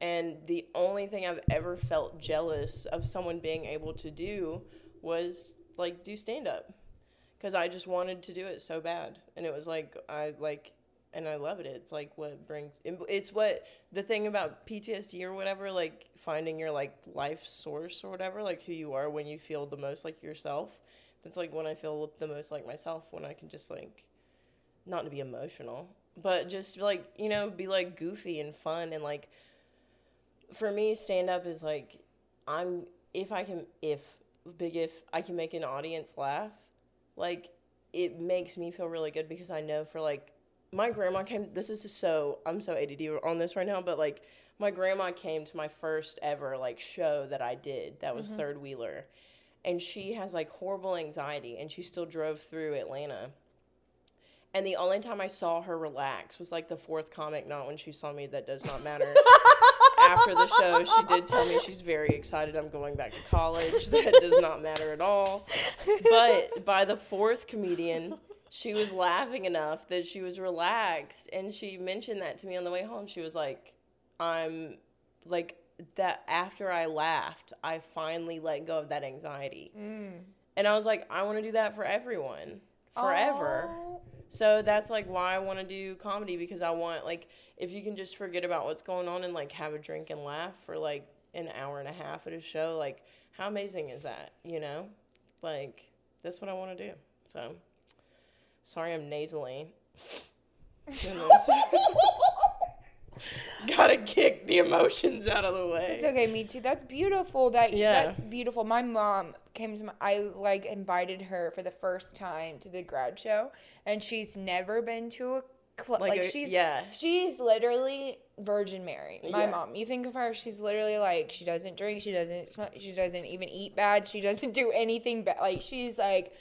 And the only thing I've ever felt jealous of someone being able to do was like do stand up. Cuz I just wanted to do it so bad. And it was like I like and I love it. It's like what brings it's what the thing about PTSD or whatever like finding your like life source or whatever, like who you are when you feel the most like yourself. That's like when I feel the most like myself when I can just like not to be emotional, but just like, you know, be like goofy and fun and like for me stand up is like i'm if i can if big if i can make an audience laugh like it makes me feel really good because i know for like my grandma came. This is so I'm so ADD on this right now, but like my grandma came to my first ever like show that I did. That was mm-hmm. third wheeler, and she has like horrible anxiety, and she still drove through Atlanta. And the only time I saw her relax was like the fourth comic, not when she saw me. That does not matter. After the show, she did tell me she's very excited I'm going back to college. That does not matter at all. But by the fourth comedian, she was laughing enough that she was relaxed. And she mentioned that to me on the way home. She was like, I'm like, that after I laughed, I finally let go of that anxiety. Mm. And I was like, I want to do that for everyone forever. Oh. So that's like why I want to do comedy because I want like if you can just forget about what's going on and like have a drink and laugh for like an hour and a half at a show, like how amazing is that? You know, like that's what I want to do. So sorry, I'm nasally. Gotta kick the emotions out of the way. It's okay, me too. That's beautiful. That Yeah. that's beautiful. My mom came to my I like invited her for the first time to the grad show and she's never been to a club Like like, a- she's yeah. she's literally Virgin Mary. My Yeah. mom. You think of her, she's literally like she doesn't drink, she doesn't smoke, she doesn't even eat bad, she doesn't do anything bad. Like she's like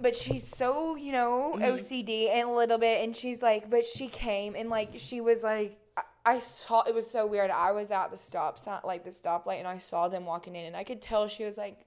but she's so you know Mm-hmm. OCD and a little bit, and she's like, but she came and like she was like, I, I saw it was so weird. I was at the stop sign, like the stoplight, and I saw them walking in, and I could tell she was like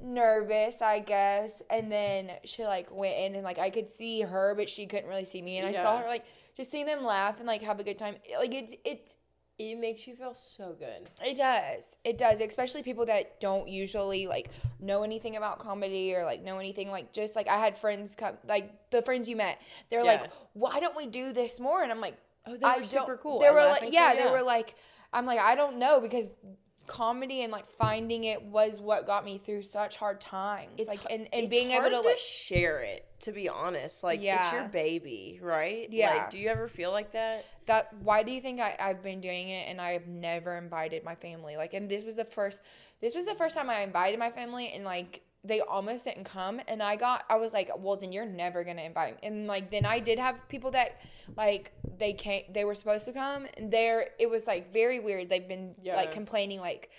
nervous, I guess. And then she like went in, and like I could see her, but she couldn't really see me, and I saw her like just seeing them laugh and like have a good time. Like it, it It makes you feel so good. it does. It does, especially people that don't usually like know anything about comedy or like know anything like just like I had friends come like the friends you met. They're Yeah. like, "Why don't we do this more?" And I'm like, Oh, they I super cool. They at were like, yeah, Star, they were like, I'm like, I don't know because comedy and like finding it was what got me through such hard times. It's like and, and being able hard to like share it to be honest like it's your baby right Yeah. like do you ever feel like that that why do you think I, I've been doing it and I've never invited my family? Like and this was the first this was the first time I invited my family and like they almost didn't come and I got I was like, Well then you're never gonna invite me and like then I did have people that like they came they were supposed to come and there it was like very weird. They've been Yeah. like complaining like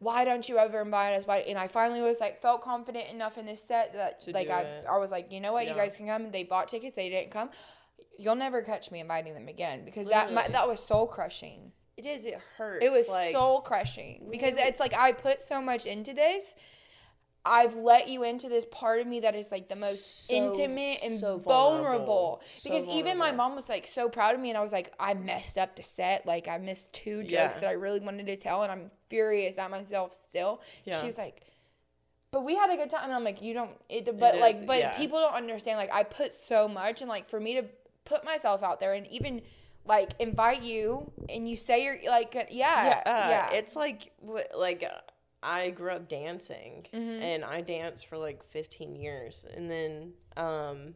why don't you ever invite us? Why? And I finally was like felt confident enough in this set that To like I, it. I was like, you know what, you guys can come. And they bought tickets. They didn't come you'll never catch me inviting them again because that my, that was soul crushing. it is it hurts It was like soul crushing because it's like I put so much into this. I've let you into this part of me that is like the most So- intimate and so vulnerable. vulnerable. So Because even my mom was like so proud of me, and I was like, I messed up the set. Like I missed two jokes Yeah. that I really wanted to tell, and I'm furious at myself still. Yeah. She was like, but we had a good time, and I'm like, you don't. It, but like, but yeah. people don't understand. Like I put so much, and like for me to put myself out there, and even like invite you, and you say you're like, yeah, yeah, yeah, uh, it's like like uh, I grew up dancing Mm-hmm. and I danced for like 15 years and then um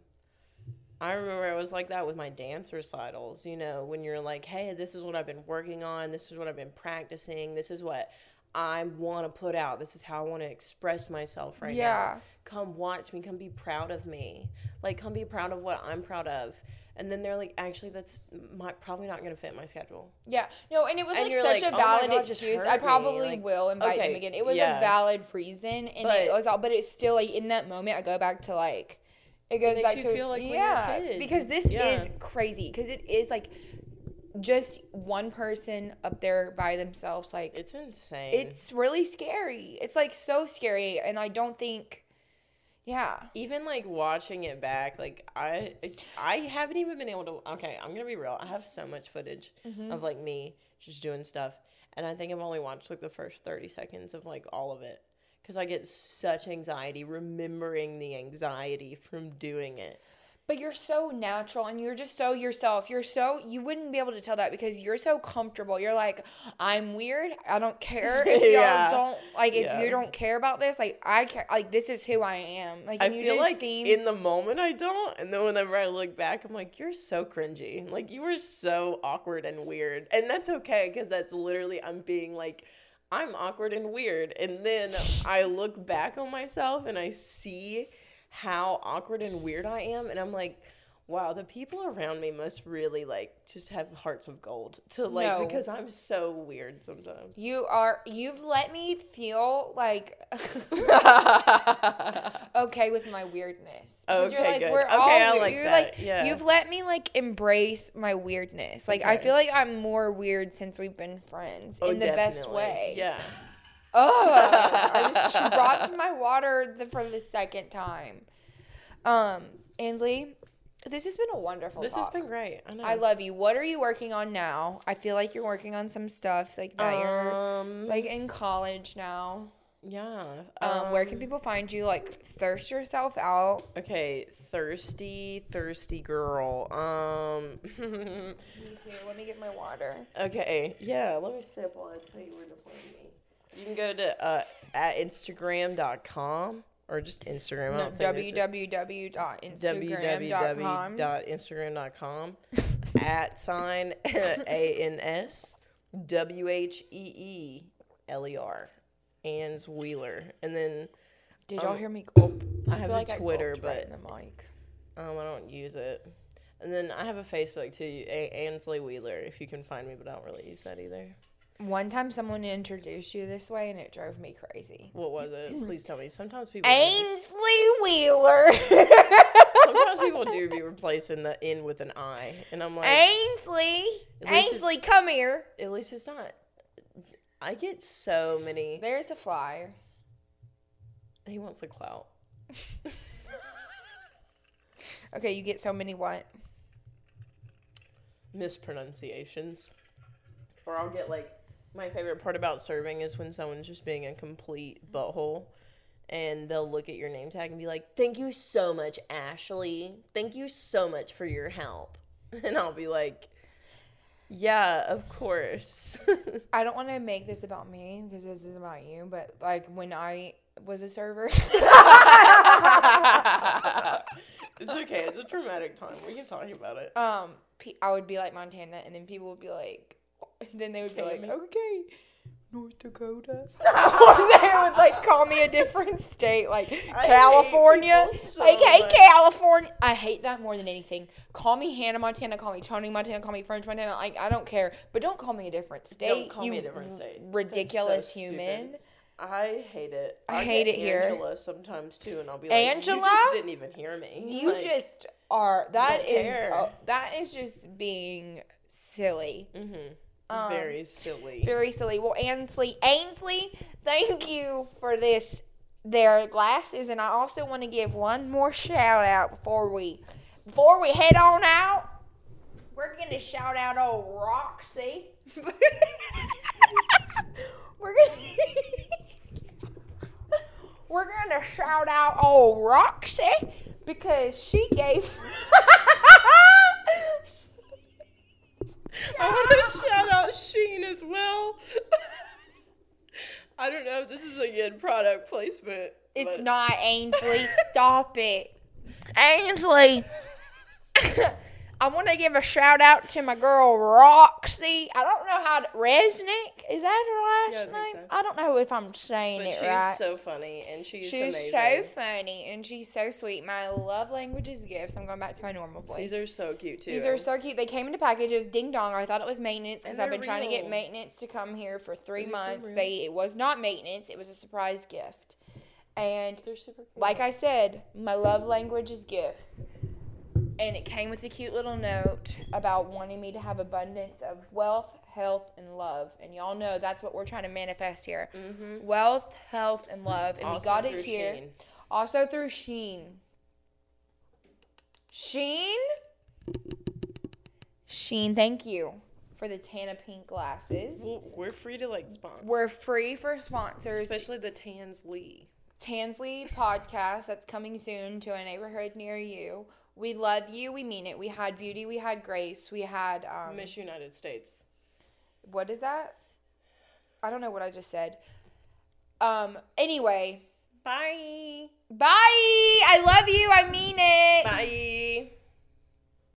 I remember it was like that with my dance recitals, you know, when you're like, "Hey, this is what I've been working on. This is what I've been practicing. This is what I want to put out. This is how I want to express myself right Yeah. now. Come watch me. Come be proud of me. Like, come be proud of what I'm proud of." And then they're like, "Actually, that's my, probably not going to fit my schedule." Yeah, no, and it was And like such like, a "Oh valid God, excuse. I probably Like, will invite them again. It was yeah. a valid reason, and But- it was all. But it's still like in that moment, I go back to like, it goes makes back you to feel like when you're a yeah, kid. because this Yeah. is crazy. Because it is like just one person up there by themselves. Like It's insane. it's really scary. It's like so scary, and I don't think, yeah, even like watching it back like i i haven't even been able to okay i'm gonna be real i have so much footage Mm-hmm. of like me just doing stuff and i think i've only watched like the first 30 seconds of like all of it because i get such anxiety remembering the anxiety from doing it But you're so natural and you're just so yourself. You're so you wouldn't be able to tell that because you're so comfortable. You're like, I'm weird. I don't care if Yeah. y'all don't like if Yeah. you don't care about this. Like I care. Like this is who I am. Like i you feel just like seem in the moment i don't and then whenever i look back i'm like you're so cringy like you were so awkward and weird and that's okay because that's literally i'm being like i'm awkward and weird and then i look back on myself and i see how awkward and weird i am and i'm like wow, the people around me must really like just have hearts of gold to like No. because I'm so weird sometimes. You are you've let me feel like okay with my weirdness. Okay, good. We're Okay, all I weird. like You're that, like yeah. you've let me like embrace my weirdness. Like I feel like I'm more weird since we've been friends oh, in the best way. Yeah. Oh, I just dropped my water the, for the second time. Um, Ansley, this has been a wonderful. This has been great. I know. I love you. What are you working on now? I feel like you're working on some stuff like that. you're um like in college now. yeah. Um, where can people find you? Like thirst yourself out. Okay, thirsty, thirsty girl. Um Me too. Let me get my water. Okay, yeah, let me sip while I tell you where to find me. You can go to uh, at Instagram.com or just Instagram. I No, don't think there's a- www.instagram.com. www.instagram.com at sign A N S W H E E L E R Ann's Wheeler. And then Did y'all um, hear me gulp? I have feel a like I Twitter, gulped right but- in the mic. um, I don't use it. And then I have a Facebook too, a- Ansley Wheeler, if you can find me, but I don't really use that either. One time, someone introduced you this way, and it drove me crazy. What was it? Please tell me. Sometimes people. Ainsley Wheeler. Sometimes people do be replacing the N with an I, and I'm like, Ainsley. Ainsley, come here. at least it's not. I get so many. There's a fly. He wants the clout. Okay, you get so many what? mispronunciations. Or I'll get like my favorite part about serving is when someone's just being a complete butthole and they'll look at your name tag and be like, Thank you so much, Ashley. Thank you so much for your help. And I'll be like, Yeah, of course. I don't want to make this about me because this is about you, but like when I was a server, it's okay. It's a traumatic time. We can talk about it. um, I would be like Montana, and then people would be like, then they would be like, okay, North Dakota. Or they would like call me a different state, like hate California. so like, hey, much. California. I hate that more than anything. Call me Hannah Montana. Call me Tony Montana. Call me French Montana. Like, I don't care, but don't call me a different state. Don't call me a different state. That's so Ridiculous stupid. human. I hate it. I hate get it here. Angela sometimes too, and I'll be like, Angela? "You just didn't even hear me." You Like, just are. That is. oh, that is just being silly. mhm. Um, very silly. Very silly. Well, Ainsley, Ainsley, thank you for this. Their glasses, and I also want to give one more shout out before we, before we head on out. We're gonna shout out old Roxy. we're gonna. We're gonna shout out old Roxy because she gave. I want to shout out Shein as well. I don't know if this is a good product placement. It's but- not Ainsley. Stop it. Ainsley. I want to give a shout out to my girl Roxy. I don't know how to. Resnick? Is that her Yeah, I last name? so. I don't know if I'm saying But it she's right. so funny and she's, she's amazing. so funny and she's so sweet. My love language is gifts. I'm going back to my normal voice. These are so cute too. These are so cute. They came in packages. Ding dong. I thought it was maintenance because I've been they're trying to get maintenance to come here for three months. they it was not maintenance. It was a surprise gift. And They're super cute. like I said, my love language is gifts. And it came with a cute little note about wanting me to have abundance of wealth, health, and love. And y'all know that's what we're trying to manifest here. mm-hmm. Wealth, health, and love. And we got it here. Shein. Also through Shein. Shein? Shein, thank you for the Tana Pink glasses. Well, we're free to like sponsor. We're free for sponsors. especially the Tans Lee. Tansley podcast that's coming soon to a neighborhood near you. We love you. We mean it. We had beauty. We had grace. We had um, Miss United States. what is that? I don't know what I just said. Um. Anyway, Bye. bye. I love you. I mean it.